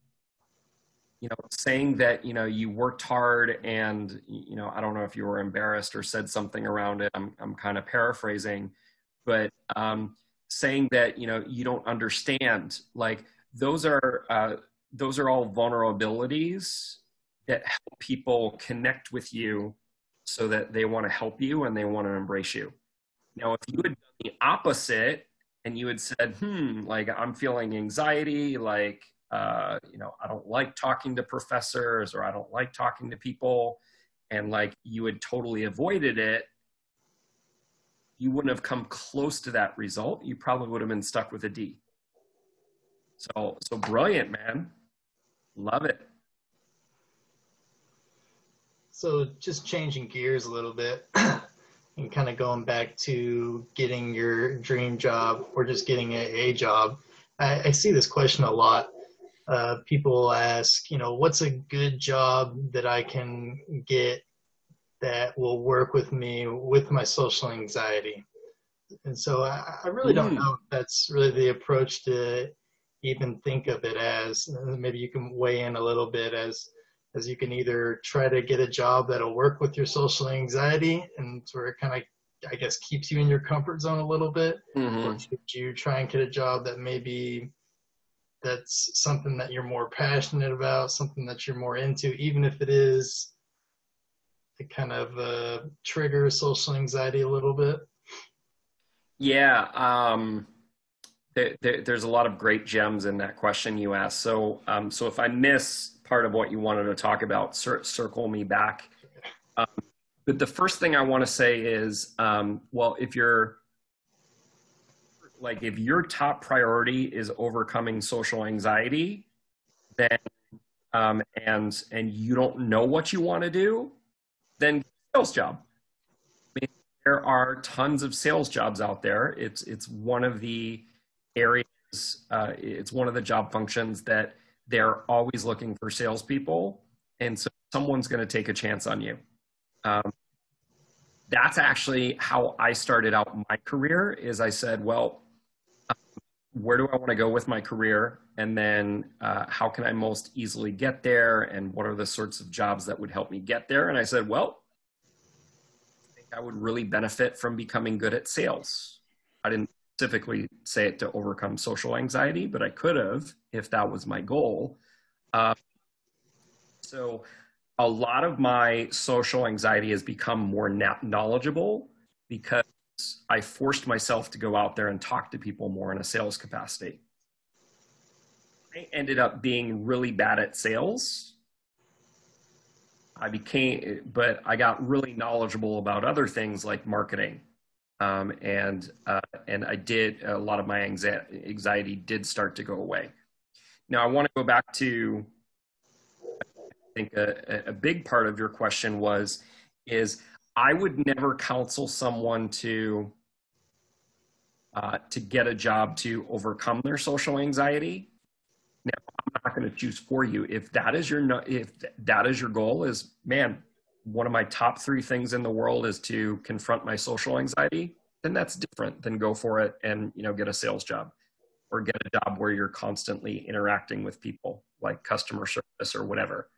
you know, saying that, you know, you worked hard and, you know, I don't know if you were embarrassed or said something around it. I'm, I'm kind of paraphrasing, but um, saying that, you know, you don't understand, like those are, uh, those are all vulnerabilities that help people connect with you so that they want to help you and they want to embrace you. Now, if you had done the opposite and you had said, hmm, like I'm feeling anxiety, like uh, you know, I don't like talking to professors or I don't like talking to people, and like you had totally avoided it, you wouldn't have come close to that result. You probably would have been stuck with a D. So, so brilliant, man. Love it.
So, just changing gears a little bit and kind of going back to getting your dream job or just getting a, a job. I, I see this question a lot uh, people ask, you know, what's a good job that I can get that will work with me with my social anxiety? And so I, I really don't hmm. know if that's really the approach to even think of it as. Maybe you can weigh in a little bit as as you can either try to get a job that'll work with your social anxiety and sort of kind of I guess keeps you in your comfort zone a little bit, mm-hmm. or should you try and get a job that maybe that's something that you're more passionate about, something that you're more into, even if it is to kind of uh, trigger social anxiety a little bit?
Yeah, um, there, there, there's a lot of great gems in that question you asked. So, um, so if I miss part of what you wanted to talk about, cir- circle me back. Um, but the first thing I want to say is, um, well, if you're like if your top priority is overcoming social anxiety, then um, and and you don't know what you want to do, then sales job. I mean, there are tons of sales jobs out there. It's it's one of the areas. Uh, it's one of the job functions that they're always looking for salespeople, and so someone's going to take a chance on you. Um, that's actually how I started out my career. Is I said, well, where do I want to go with my career? And then uh, how can I most easily get there? And what are the sorts of jobs that would help me get there? And I said, well, I I would really benefit from becoming good at sales. I didn't specifically say it to overcome social anxiety, but I could have if that was my goal. Uh, so a lot of my social anxiety has become more knowledgeable because I forced myself to go out there and talk to people more in a sales capacity. I ended up being really bad at sales. I became, but I got really knowledgeable about other things like marketing. Um, and uh, and I did a lot of my anxiety did start to go away. Now I want to go back to I think a, a big part of your question was is I would never counsel someone to uh, to get a job to overcome their social anxiety. Now, I'm not going to choose for you. If that is your if that is your goal, is man, one of my top three things in the world is to confront my social anxiety. Then that's different than go for it and you know get a sales job or get a job where you're constantly interacting with people like customer service or whatever.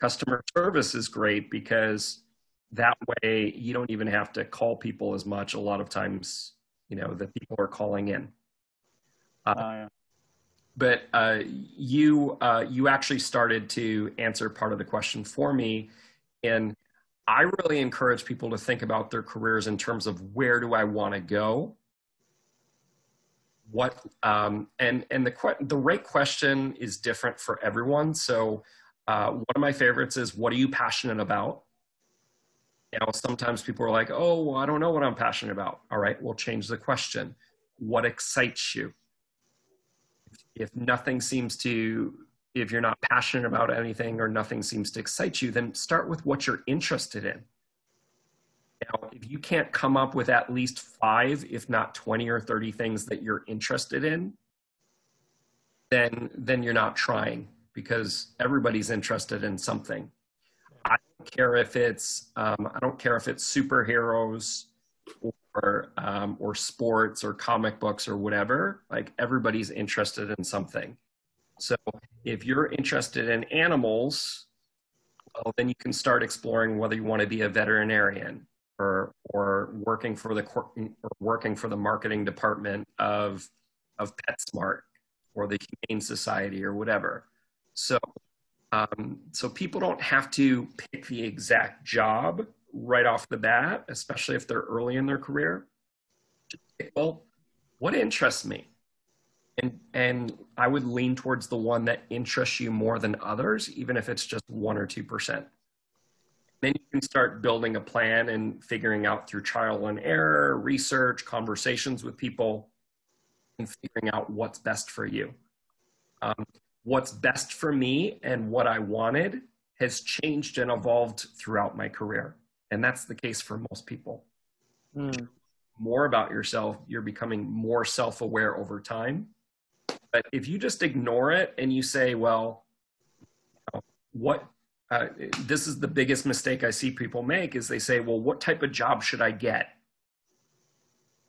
Customer service is great because that way you don't even have to call people as much a lot of times you know the people are calling in uh, oh, yeah. but uh, you uh, you actually started to answer part of the question for me and i really encourage people to think about their careers in terms of where do i want to go what um, and and the the right question is different for everyone so uh, one of my favorites is what are you passionate about Now, sometimes people are like, oh, well, I don't know what I'm passionate about. All right, we'll change the question. What excites you? If nothing seems to, if you're not passionate about anything or nothing seems to excite you, then start with what you're interested in. Now, if you can't come up with at least five, if not 20 or 30 things that you're interested in, then, then you're not trying because everybody's interested in something. I don't care if it's um, I don't care if it's superheroes or um, or sports or comic books or whatever. Like everybody's interested in something. So if you're interested in animals, well, then you can start exploring whether you want to be a veterinarian or or working for the or working for the marketing department of of PetSmart or the Humane Society or whatever. So um, so people don't have to pick the exact job right off the bat, especially if they're early in their career. well, what interests me? And, and I would lean towards the one that interests you more than others, even if it's just one or 2%. Then you can start building a plan and figuring out through trial and error, research, conversations with people, and figuring out what's best for you. Um, what's best for me and what I wanted has changed and evolved throughout my career. And that's the case for most people. Mm. More about yourself, you're becoming more self aware over time. But if you just ignore it and you say, well, what uh, this is the biggest mistake I see people make is they say, well, what type of job should I get?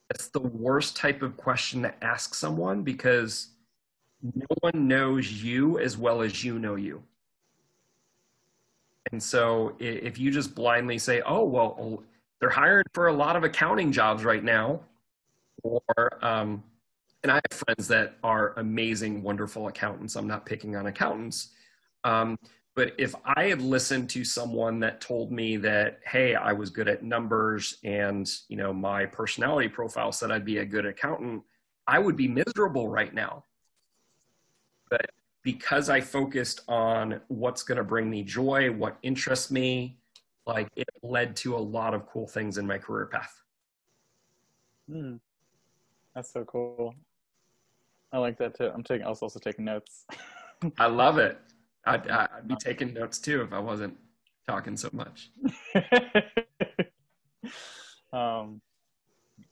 That's the worst type of question to ask someone because no one knows you as well as you know you. And so if you just blindly say, oh, well, they're hired for a lot of accounting jobs right now, or, um, and I have friends that are amazing, wonderful accountants. I'm not picking on accountants. Um, but if I had listened to someone that told me that, hey, I was good at numbers and, you know, my personality profile said I'd be a good accountant, I would be miserable right now but because I focused on what's going to bring me joy, what interests me, like it led to a lot of cool things in my career path.
Hmm. That's so cool. I like that too. I'm taking. I was also taking notes.
I love it. I'd, I'd be taking notes too if I wasn't talking so much.
um,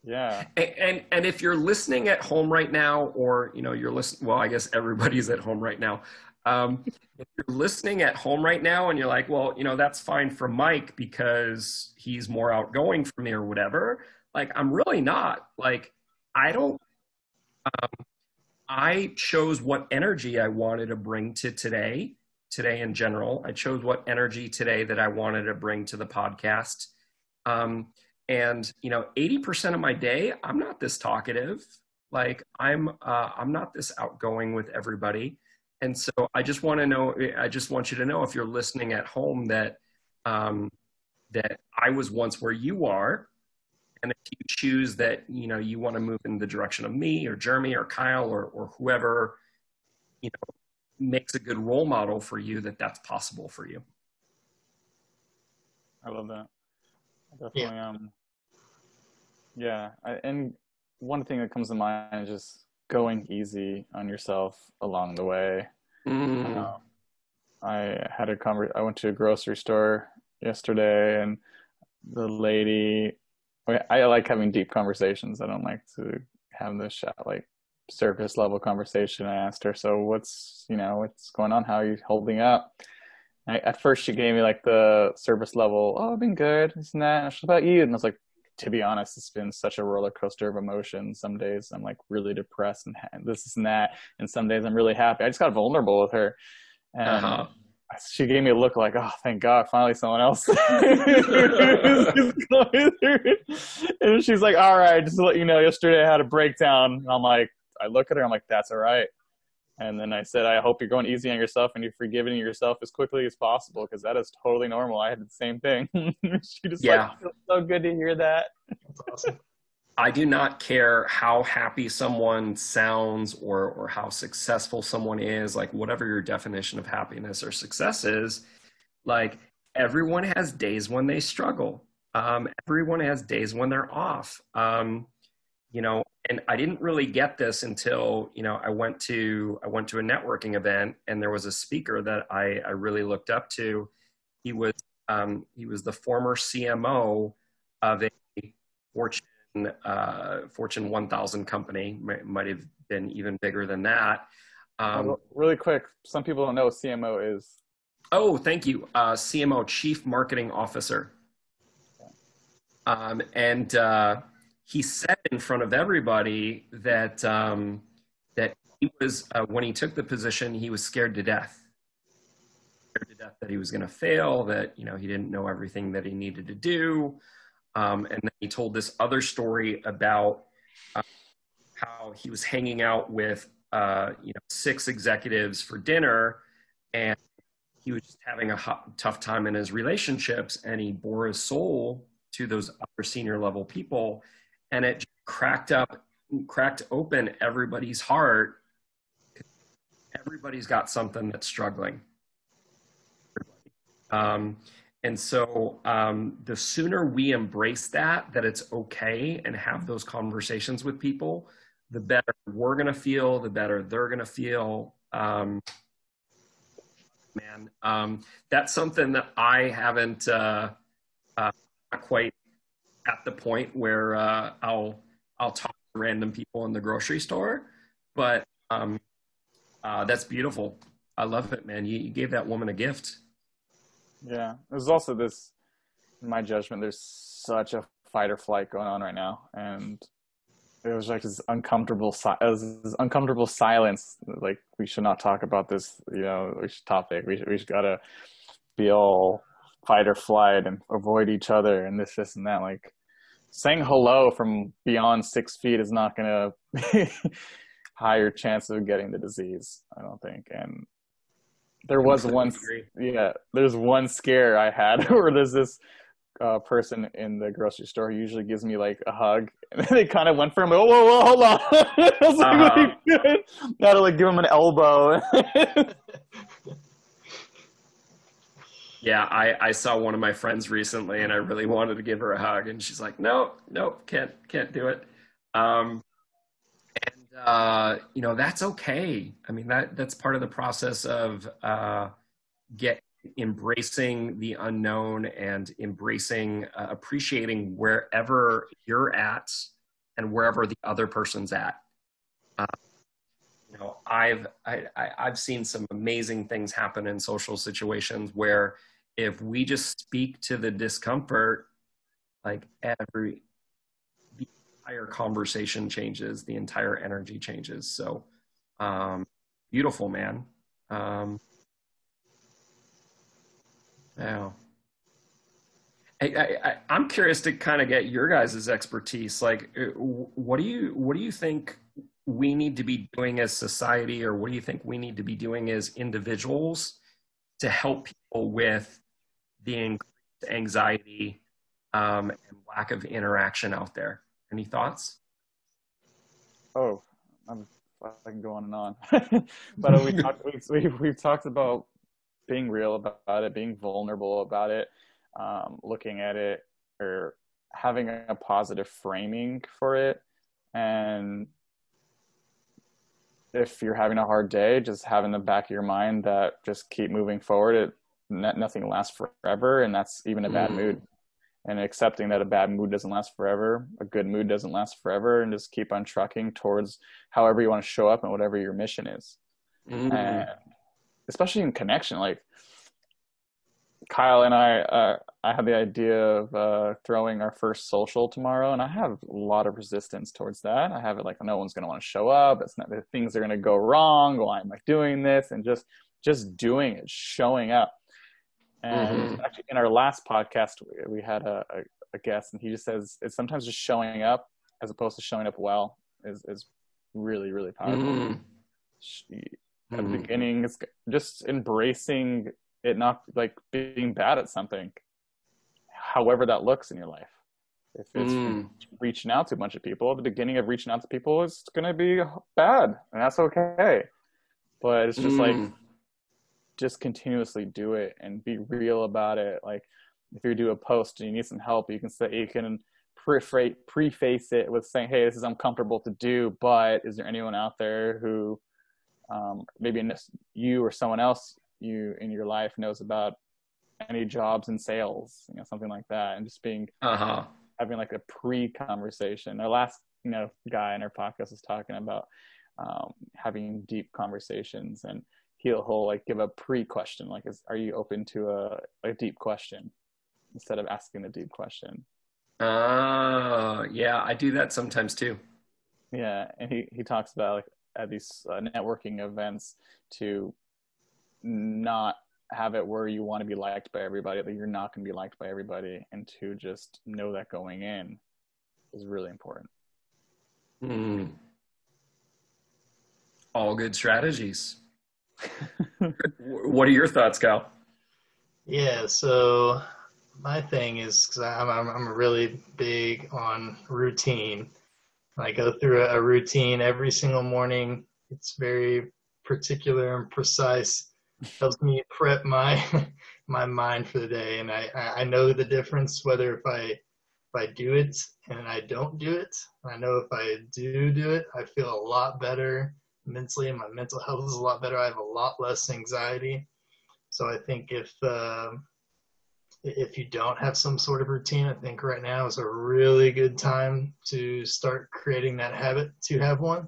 yeah.
And, and, and if you're listening at home right now, or you know you're listening, well, I guess everybody's at home right now. Um, if you're listening at home right now, and you're like, well, you know, that's fine for Mike because he's more outgoing for me or whatever. Like, I'm really not. Like, I don't. Um, I chose what energy I wanted to bring to today, today in general. I chose what energy today that I wanted to bring to the podcast. Um, and you know 80% of my day i'm not this talkative like i'm uh, i'm not this outgoing with everybody and so i just want to know i just want you to know if you're listening at home that um, that i was once where you are and if you choose that you know you want to move in the direction of me or jeremy or kyle or, or whoever you know makes a good role model for you that that's possible for you
i love that definitely yeah. um yeah I, and one thing that comes to mind is just going easy on yourself along the way mm. uh, i had a conver- i went to a grocery store yesterday and the lady I like having deep conversations i don't like to have this like surface level conversation i asked her so what's you know what's going on how are you holding up I, at first she gave me like the service level, oh, I've been good, isn't that? What about you? And I was like, to be honest, it's been such a roller coaster of emotions. Some days I'm like really depressed and this and that, and some days I'm really happy. I just got vulnerable with her, and uh-huh. She gave me a look like, "Oh, thank God, finally someone else." and she's like, "All right, just to let you know, yesterday I had a breakdown." And I'm like, I look at her, I'm like, "That's all right." And then I said, I hope you're going easy on yourself and you're forgiving yourself as quickly as possible because that is totally normal. I had the same thing. she just yeah. like, so good to hear that. That's
awesome. I do not care how happy someone sounds or or how successful someone is, like whatever your definition of happiness or success is, like everyone has days when they struggle. Um, everyone has days when they're off. Um, you know, and I didn't really get this until you know I went to I went to a networking event and there was a speaker that I, I really looked up to. He was um, he was the former CMO of a Fortune uh, Fortune 1000 company. Might, might have been even bigger than that.
Um, really quick, some people don't know what CMO is.
Oh, thank you. Uh, CMO, Chief Marketing Officer. Um, and uh, he said in front of everybody that um, that he was uh, when he took the position, he was scared to death. Scared to death that he was going to fail. That you know he didn't know everything that he needed to do. Um, and then he told this other story about uh, how he was hanging out with uh, you know six executives for dinner, and he was just having a tough time in his relationships, and he bore his soul to those upper senior level people, and it cracked up, cracked open everybody's heart. Everybody's got something that's struggling. Um, and so um, the sooner we embrace that, that it's okay and have those conversations with people, the better we're going to feel, the better they're going to feel. Um, man, um, that's something that I haven't uh, uh, quite at the point where uh, I'll I'll talk to random people in the grocery store, but um, uh, that's beautiful. I love it, man. You, you gave that woman a gift.
Yeah, there's also this, in my judgment, there's such a fight or flight going on right now, and it was like this uncomfortable, this uncomfortable silence. Like we should not talk about this, you know, topic. We we just gotta be all fight or flight and avoid each other and this, this, and that. Like saying hello from beyond six feet is not gonna higher chance of getting the disease. I don't think, and there was one yeah there's one scare i had where there's this uh, person in the grocery store who usually gives me like a hug and they kind of went for him whoa whoa whoa hold on. I was like, uh-huh. now to like give him an elbow.
Yeah I, I saw one of my friends recently and i really wanted to give her a hug and she's like no no can't can't do it. Um, uh, you know that's okay. I mean that that's part of the process of uh, get embracing the unknown and embracing uh, appreciating wherever you're at and wherever the other person's at. Uh, you know, I've I, I, I've seen some amazing things happen in social situations where if we just speak to the discomfort, like every entire conversation changes, the entire energy changes. So um, beautiful, man. Um, yeah. I, am curious to kind of get your guys' expertise. Like, uh, what do you what do you think we need to be doing as society, or what do you think we need to be doing as individuals to help people with the anxiety um, and lack of interaction out there? Any thoughts?
Oh, I'm, I can go on and on. but we talked, we've, we've, we've, talked about being real about it, being vulnerable about it, um, looking at it, or having a positive framing for it. And if you're having a hard day, just have in the back of your mind that just keep moving forward. It nothing lasts forever, and that's even a bad mm. mood and accepting that a bad mood doesn't last forever, a good mood doesn't last forever, and just keep on trucking towards however you want to show up and whatever your mission is. Mm-hmm. And especially in connection, like Kyle and I, uh, I had the idea of uh, throwing our first social tomorrow, and I have a lot of resistance towards that. I have it like no one's going to want to show up. It's not things are going to go wrong. Why am I doing this? And just just doing it, showing up. And mm-hmm. actually, in our last podcast, we, we had a, a, a, guest, and he just says it's sometimes just showing up as opposed to showing up well is is really really powerful. Mm-hmm. At mm-hmm. the beginning, it's just embracing it, not like being bad at something, however that looks in your life. If it's mm. reaching out to a bunch of people, the beginning of reaching out to people is going to be bad, and that's okay. But it's just like mm just continuously do it and be real about it like if you do a post and you need some help, you can say you can preface it with saying, "Hey, this is uncomfortable to do, but is there anyone out there who um, maybe you or someone else you in your life knows about any jobs in sales, you know, something like that, and just being
uh-huh.
having like a pre-conversation. Our last, you know, guy in our podcast was talking about um, having deep conversations, and he'll he'll like give a pre-question, like, is, "Are you open to a, a deep question?" instead of asking the deep question.
Uh, yeah, I do that sometimes too.
Yeah, and he he talks about like at these uh, networking events to not have it where you want to be liked by everybody, that you're not going to be liked by everybody, and to just know that going in is really important.
Mm. All good strategies. what are your thoughts, Kyle?
Yeah, so my thing is because I'm, I'm I'm really big on routine. I go through a routine every single morning. It's very particular and precise. Helps me prep my my mind for the day, and I I know the difference whether if I if I do it and I don't do it. I know if I do do it, I feel a lot better mentally, and my mental health is a lot better. I have a lot less anxiety. So I think if uh, if you don't have some sort of routine, I think right now is a really good time to start creating that habit to have one.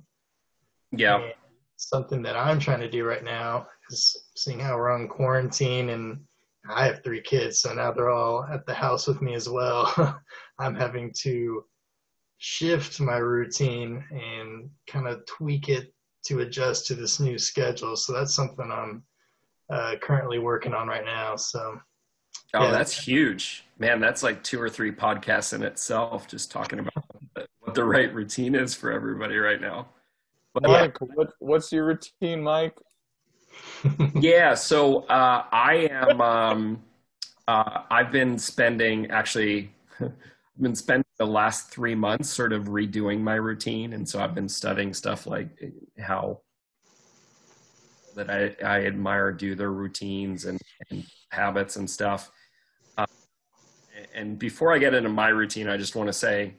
Yeah.
And something that I'm trying to do right now is seeing how we're on quarantine and I have three kids, so now they're all at the house with me as well. I'm having to shift my routine and kind of tweak it to adjust to this new schedule. So that's something I'm uh, currently working on right now. So
Oh, yeah. that's huge, man. That's like two or three podcasts in itself, just talking about what the right routine is for everybody right now.
But, Mike, yeah. what, what's your routine, Mike?
yeah, so uh, I am. Um, uh, I've been spending actually. I've been spending the last three months sort of redoing my routine, and so I've been studying stuff like how that I, I admire do their routines and, and habits and stuff and before I get into my routine, I just want to say,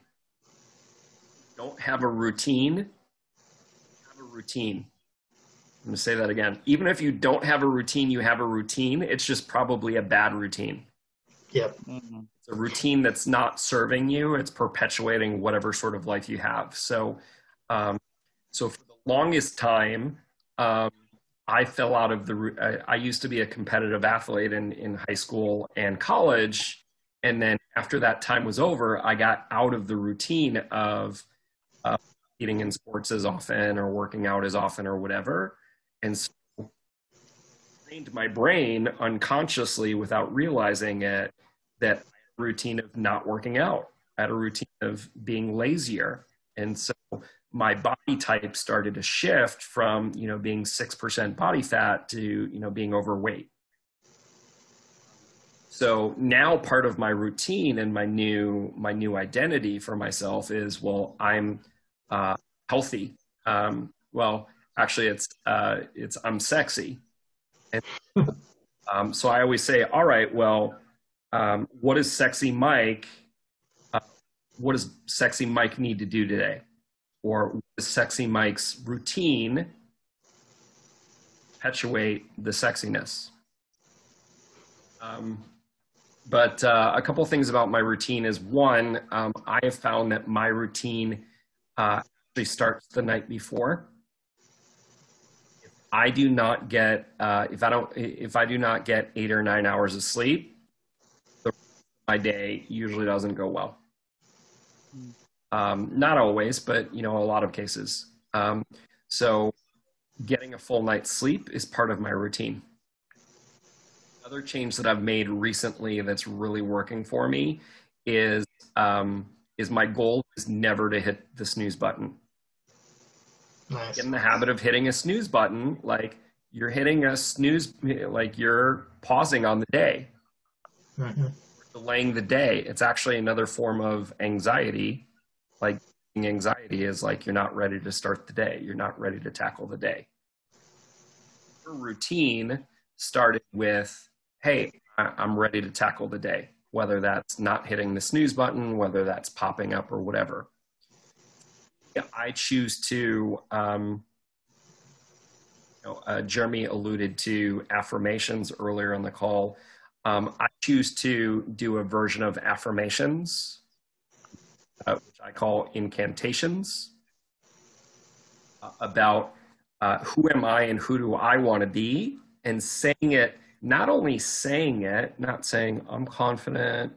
don't have a routine. Have a routine. I'm going to say that again. Even if you don't have a routine, you have a routine. It's just probably a bad routine.
Yep.
Mm-hmm. A routine that's not serving you. It's perpetuating whatever sort of life you have. So, um, so for the longest time, um, I fell out of the. I, I used to be a competitive athlete in in high school and college, and then after that time was over, I got out of the routine of uh, eating in sports as often or working out as often or whatever. And so trained my brain unconsciously without realizing it that routine of not working out. I had a routine of being lazier. And so my body type started to shift from, you know, being 6% body fat to, you know, being overweight. So now part of my routine and my new my new identity for myself is well I'm uh, healthy. Um, well, actually, it's uh, it's I'm sexy. And, um, so I always say, all right, well, um, what does sexy Mike? Uh, what does sexy Mike need to do today? Or is sexy Mike's routine perpetuate the sexiness? Um, but uh, a couple things about my routine is one, um, I have found that my routine uh, actually starts the night before. I do not get, uh, if I don't, if I do not get eight or nine hours of sleep, my day usually doesn't go well. Um, not always, but you know, a lot of cases. Um, so, getting a full night's sleep is part of my routine other change that I've made recently that's really working for me is um, is my goal is never to hit the snooze button.
Nice.
Get in the habit of hitting a snooze button, like you're hitting a snooze, like you're pausing on the day, mm-hmm. Delaying the day. It's actually another form of anxiety. Like anxiety is like you're not ready to start the day. You're not ready to tackle the day. Routine started with hey, I'm ready to tackle the day. whether that's not hitting the snooze button, whether that's popping up or whatever. I choose to, um, you know, uh, Jeremy alluded to affirmations earlier on the call. Um, I choose to do a version of affirmations, uh, which I call incantations, uh, about uh, who am I and who do I want to be, and saying it, not only saying it, not saying I'm confident,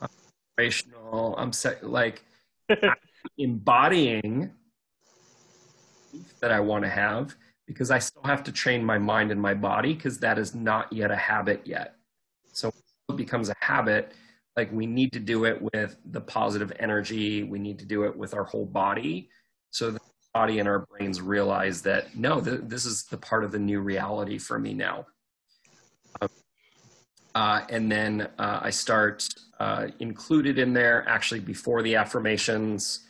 I'm inspirational, I'm se- like embodying that I want to have because I still have to train my mind and my body because that is not yet a habit yet. So it becomes a habit, like we need to do it with the positive energy, we need to do it with our whole body so the body and our brains realize that no, th- this is the part of the new reality for me now. Uh, and then uh, I start uh, included in there actually before the affirmations.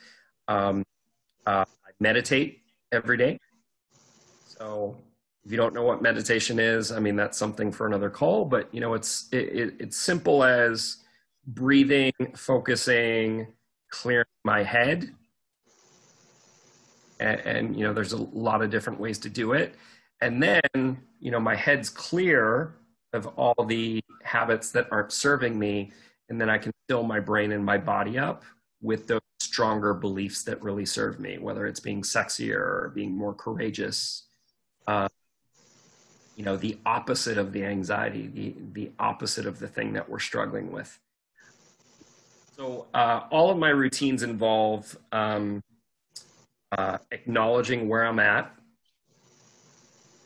Um, uh, I meditate every day. So if you don't know what meditation is, I mean that's something for another call. But you know, it's it, it, it's simple as breathing, focusing, clearing my head, and, and you know, there's a lot of different ways to do it. And then you know, my head's clear of all the habits that aren't serving me, and then I can fill my brain and my body up with those stronger beliefs that really serve me, whether it's being sexier or being more courageous. Uh, you know, the opposite of the anxiety, the, the opposite of the thing that we're struggling with. So, uh, all of my routines involve um, uh, acknowledging where I'm at,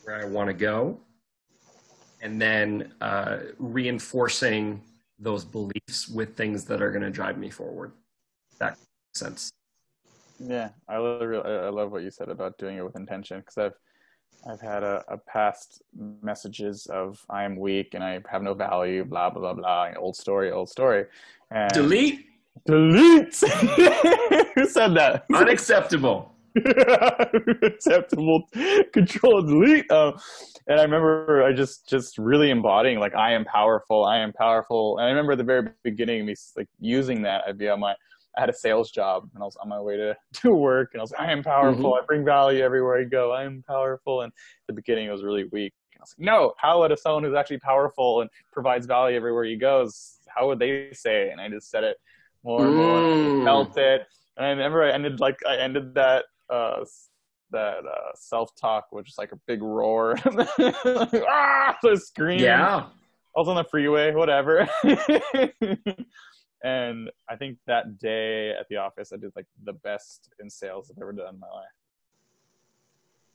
where I want to go, and then uh, reinforcing those beliefs with things that are going to drive me forward. That sense.
Yeah, I love I love what you said about doing it with intention because I've I've had a, a, past messages of I am weak and I have no value, blah blah blah blah. Old story, old story.
And delete.
Delete. Who said that?
Unacceptable.
Acceptable. Control delete. Um, and I remember I just just really embodying like I am powerful. I am powerful. And I remember at the very beginning me like using that. I'd be on my I had a sales job and I was on my way to, to work and I was like, I am powerful. Mm-hmm. I bring value everywhere I go. I am powerful. And at the beginning it was really weak. I was like, no, how would a someone who's actually powerful and provides value everywhere he goes, how would they say it? And I just said it more and more, mm. felt it. And I remember I ended like, I ended that, uh, that uh, self talk, which just like a big roar. ah, so scream.
Yeah.
I was on the freeway, whatever. And I think that day at the office, I did like the best in sales I've ever done in my life.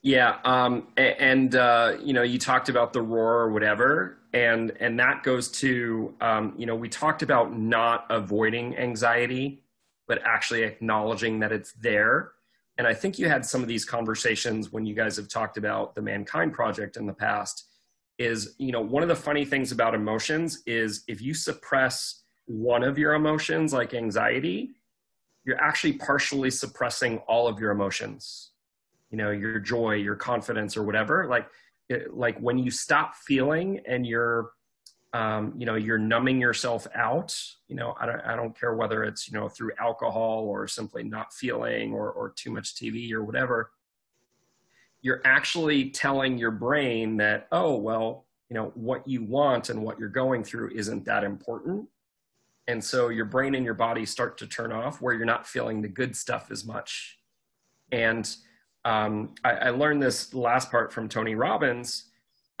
Yeah, um, and uh, you know, you talked about the roar or whatever, and and that goes to um, you know, we talked about not avoiding anxiety, but actually acknowledging that it's there. And I think you had some of these conversations when you guys have talked about the Mankind Project in the past. Is you know, one of the funny things about emotions is if you suppress one of your emotions, like anxiety, you're actually partially suppressing all of your emotions. You know, your joy, your confidence, or whatever. Like, it, like when you stop feeling and you're, um, you know, you're numbing yourself out. You know, I don't, I don't care whether it's you know through alcohol or simply not feeling or or too much TV or whatever. You're actually telling your brain that, oh well, you know, what you want and what you're going through isn't that important and so your brain and your body start to turn off where you're not feeling the good stuff as much. And um, I, I learned this last part from Tony Robbins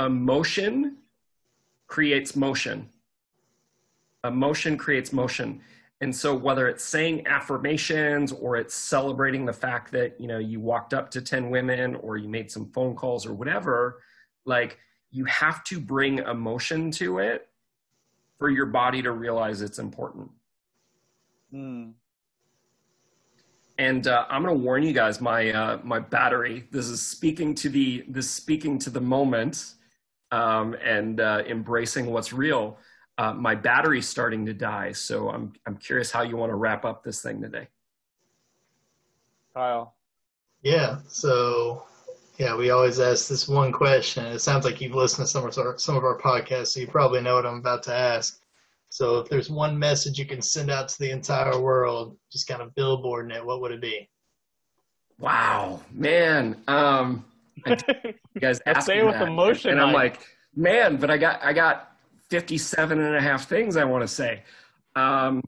emotion creates motion. Emotion creates motion. And so whether it's saying affirmations or it's celebrating the fact that, you know, you walked up to 10 women or you made some phone calls or whatever, like you have to bring emotion to it for your body to realize it's important. Mm. And uh, I'm going to warn you guys, my uh, my battery. This is speaking to the this speaking to the moment, um, and uh, embracing what's real. Uh, my battery's starting to die, so I'm I'm curious how you want to wrap up this thing today.
Kyle.
Yeah. So yeah, we always ask this one question. It sounds like you've listened to some of our some of our podcasts, so you probably know what I'm about to ask. So if there's one message you can send out to the entire world, just kind of billboarding it, what would it be?
Wow, man. Um, you guys
I say it with
that,
emotion,
and I'm like, man, but I got I got 57 and a half things I want to say. Um,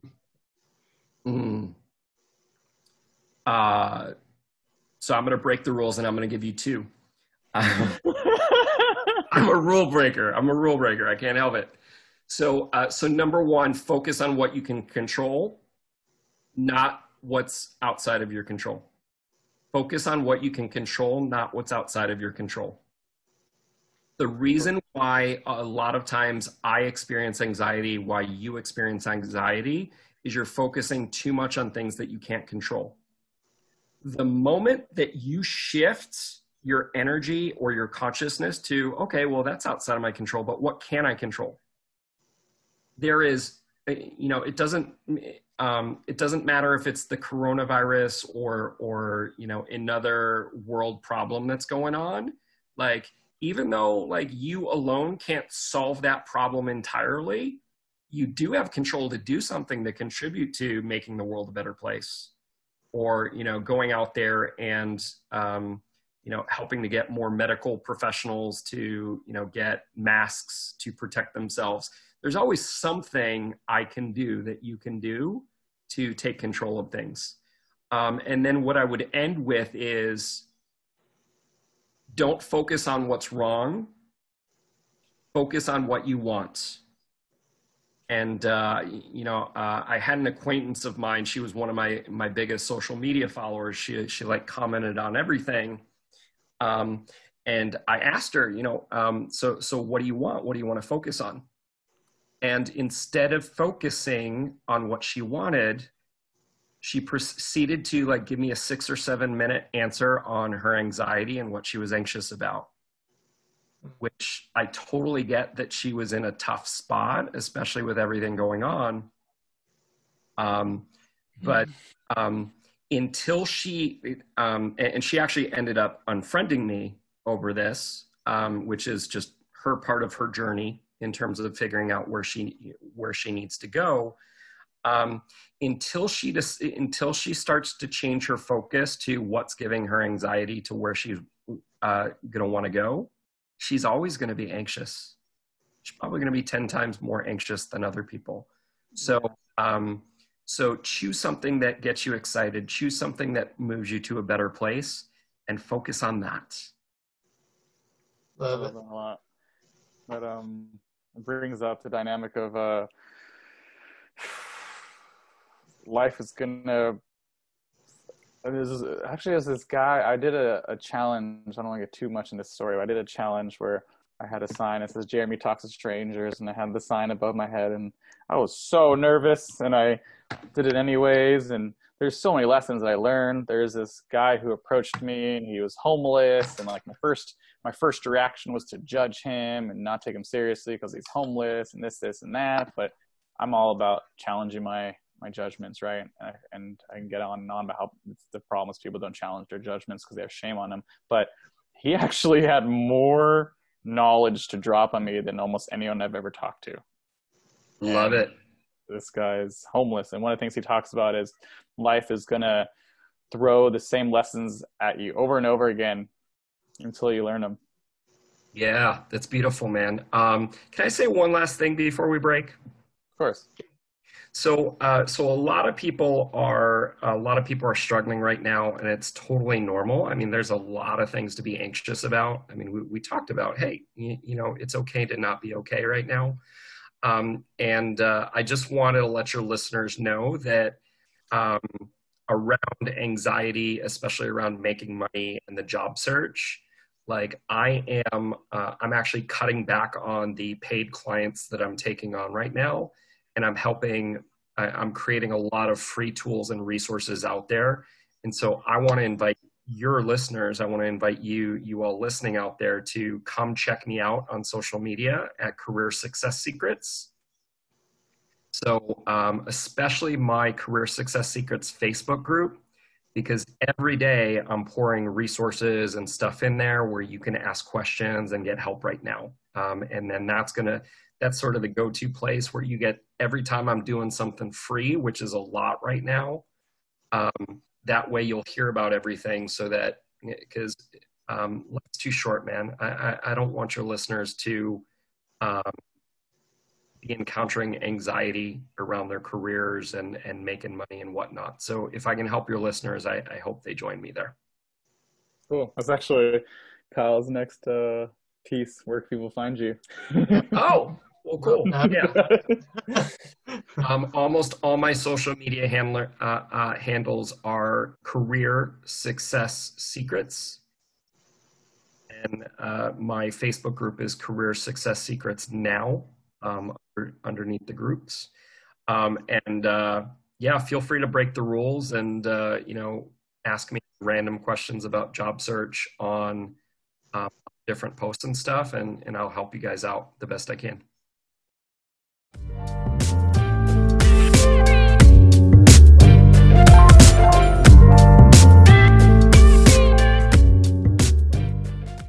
mm, uh, so I'm going to break the rules and I'm going to give you two. I'm a rule breaker. I'm a rule breaker. I can't help it. So, uh, so number one, focus on what you can control, not what's outside of your control. Focus on what you can control, not what's outside of your control. The reason why a lot of times I experience anxiety, why you experience anxiety, is you're focusing too much on things that you can't control. The moment that you shift your energy or your consciousness to, okay, well, that's outside of my control, but what can I control? There is, you know, it doesn't, um, it doesn't matter if it's the coronavirus or, or, you know, another world problem that's going on. Like, even though like you alone can't solve that problem entirely, you do have control to do something to contribute to making the world a better place or, you know, going out there and, um, you know, helping to get more medical professionals to, you know, get masks to protect themselves. There's always something I can do that you can do to take control of things. Um, and then what I would end with is don't focus on what's wrong, focus on what you want. And, uh, you know, uh, I had an acquaintance of mine. She was one of my, my biggest social media followers. She, she like commented on everything um, and I asked her, you know, um, so so what do you want? What do you want to focus on? And instead of focusing on what she wanted, she proceeded to like give me a six or seven minute answer on her anxiety and what she was anxious about. Which I totally get that she was in a tough spot, especially with everything going on. Um, but um, until she um, and she actually ended up unfriending me over this um, which is just her part of her journey in terms of figuring out where she where she needs to go um, until she just until she starts to change her focus to what's giving her anxiety to where she's uh, going to want to go she's always going to be anxious she's probably going to be 10 times more anxious than other people so um, so choose something that gets you excited, choose something that moves you to a better place, and focus on that.
Love it.
a lot. But um, it brings up the dynamic of uh, life is gonna. There's actually there's this guy. I did a, a challenge. I don't want to get too much in this story. But I did a challenge where I had a sign it says Jeremy talks to strangers, and I had the sign above my head, and I was so nervous, and I did it anyways. And there's so many lessons that I learned. There's this guy who approached me, and he was homeless, and like my first my first reaction was to judge him and not take him seriously because he's homeless and this, this, and that. But I'm all about challenging my my judgments, right? And I, and I can get on and on about how the problem is people don't challenge their judgments because they have shame on them. But he actually had more knowledge to drop on me than almost anyone I've ever talked to.
Love
And
it.
This guy is homeless, and one of the things he talks about is life is gonna throw the same lessons at you over and over again until you learn them.
Yeah, that's beautiful, man. Um, can I say one last thing before we break?
Of course.
So, uh, so a lot of people are a lot of people are struggling right now, and it's totally normal. I mean, there's a lot of things to be anxious about. I mean, we, we talked about, hey, you, you know, it's okay to not be okay right now. Um, and uh, I just wanted to let your listeners know that um, around anxiety, especially around making money and the job search, like I am, uh, I'm actually cutting back on the paid clients that I'm taking on right now and I'm helping, I, I'm creating a lot of free tools and resources out there. And so I want to invite your listeners, I want to invite you, you all listening out there to come check me out on social media at Career Success Secrets. So, um, especially my Career Success Secrets Facebook group, because every day I'm pouring resources and stuff in there where you can ask questions and get help right now. Um, and then that's going to that's sort of the go-to place where you get every time I'm doing something free, which is a lot right now. Um, that way you'll hear about everything so that because um, life's too short, man. I, I, I, don't want your listeners to um, be encountering anxiety around their careers and, and making money and whatnot. So if I can help your listeners, I, I hope they join me there.
Cool. That's actually Kyle's next uh, piece. Where people find you?
oh, well, cool. Yeah. um, almost all my social media handler uh, uh, handles are career success secrets, and uh, my Facebook group is Career Success Secrets Now. Um, underneath the groups, um, and uh, yeah, feel free to break the rules and uh, you know ask me random questions about job search on um, different posts and stuff, and and I'll help you guys out the best I can.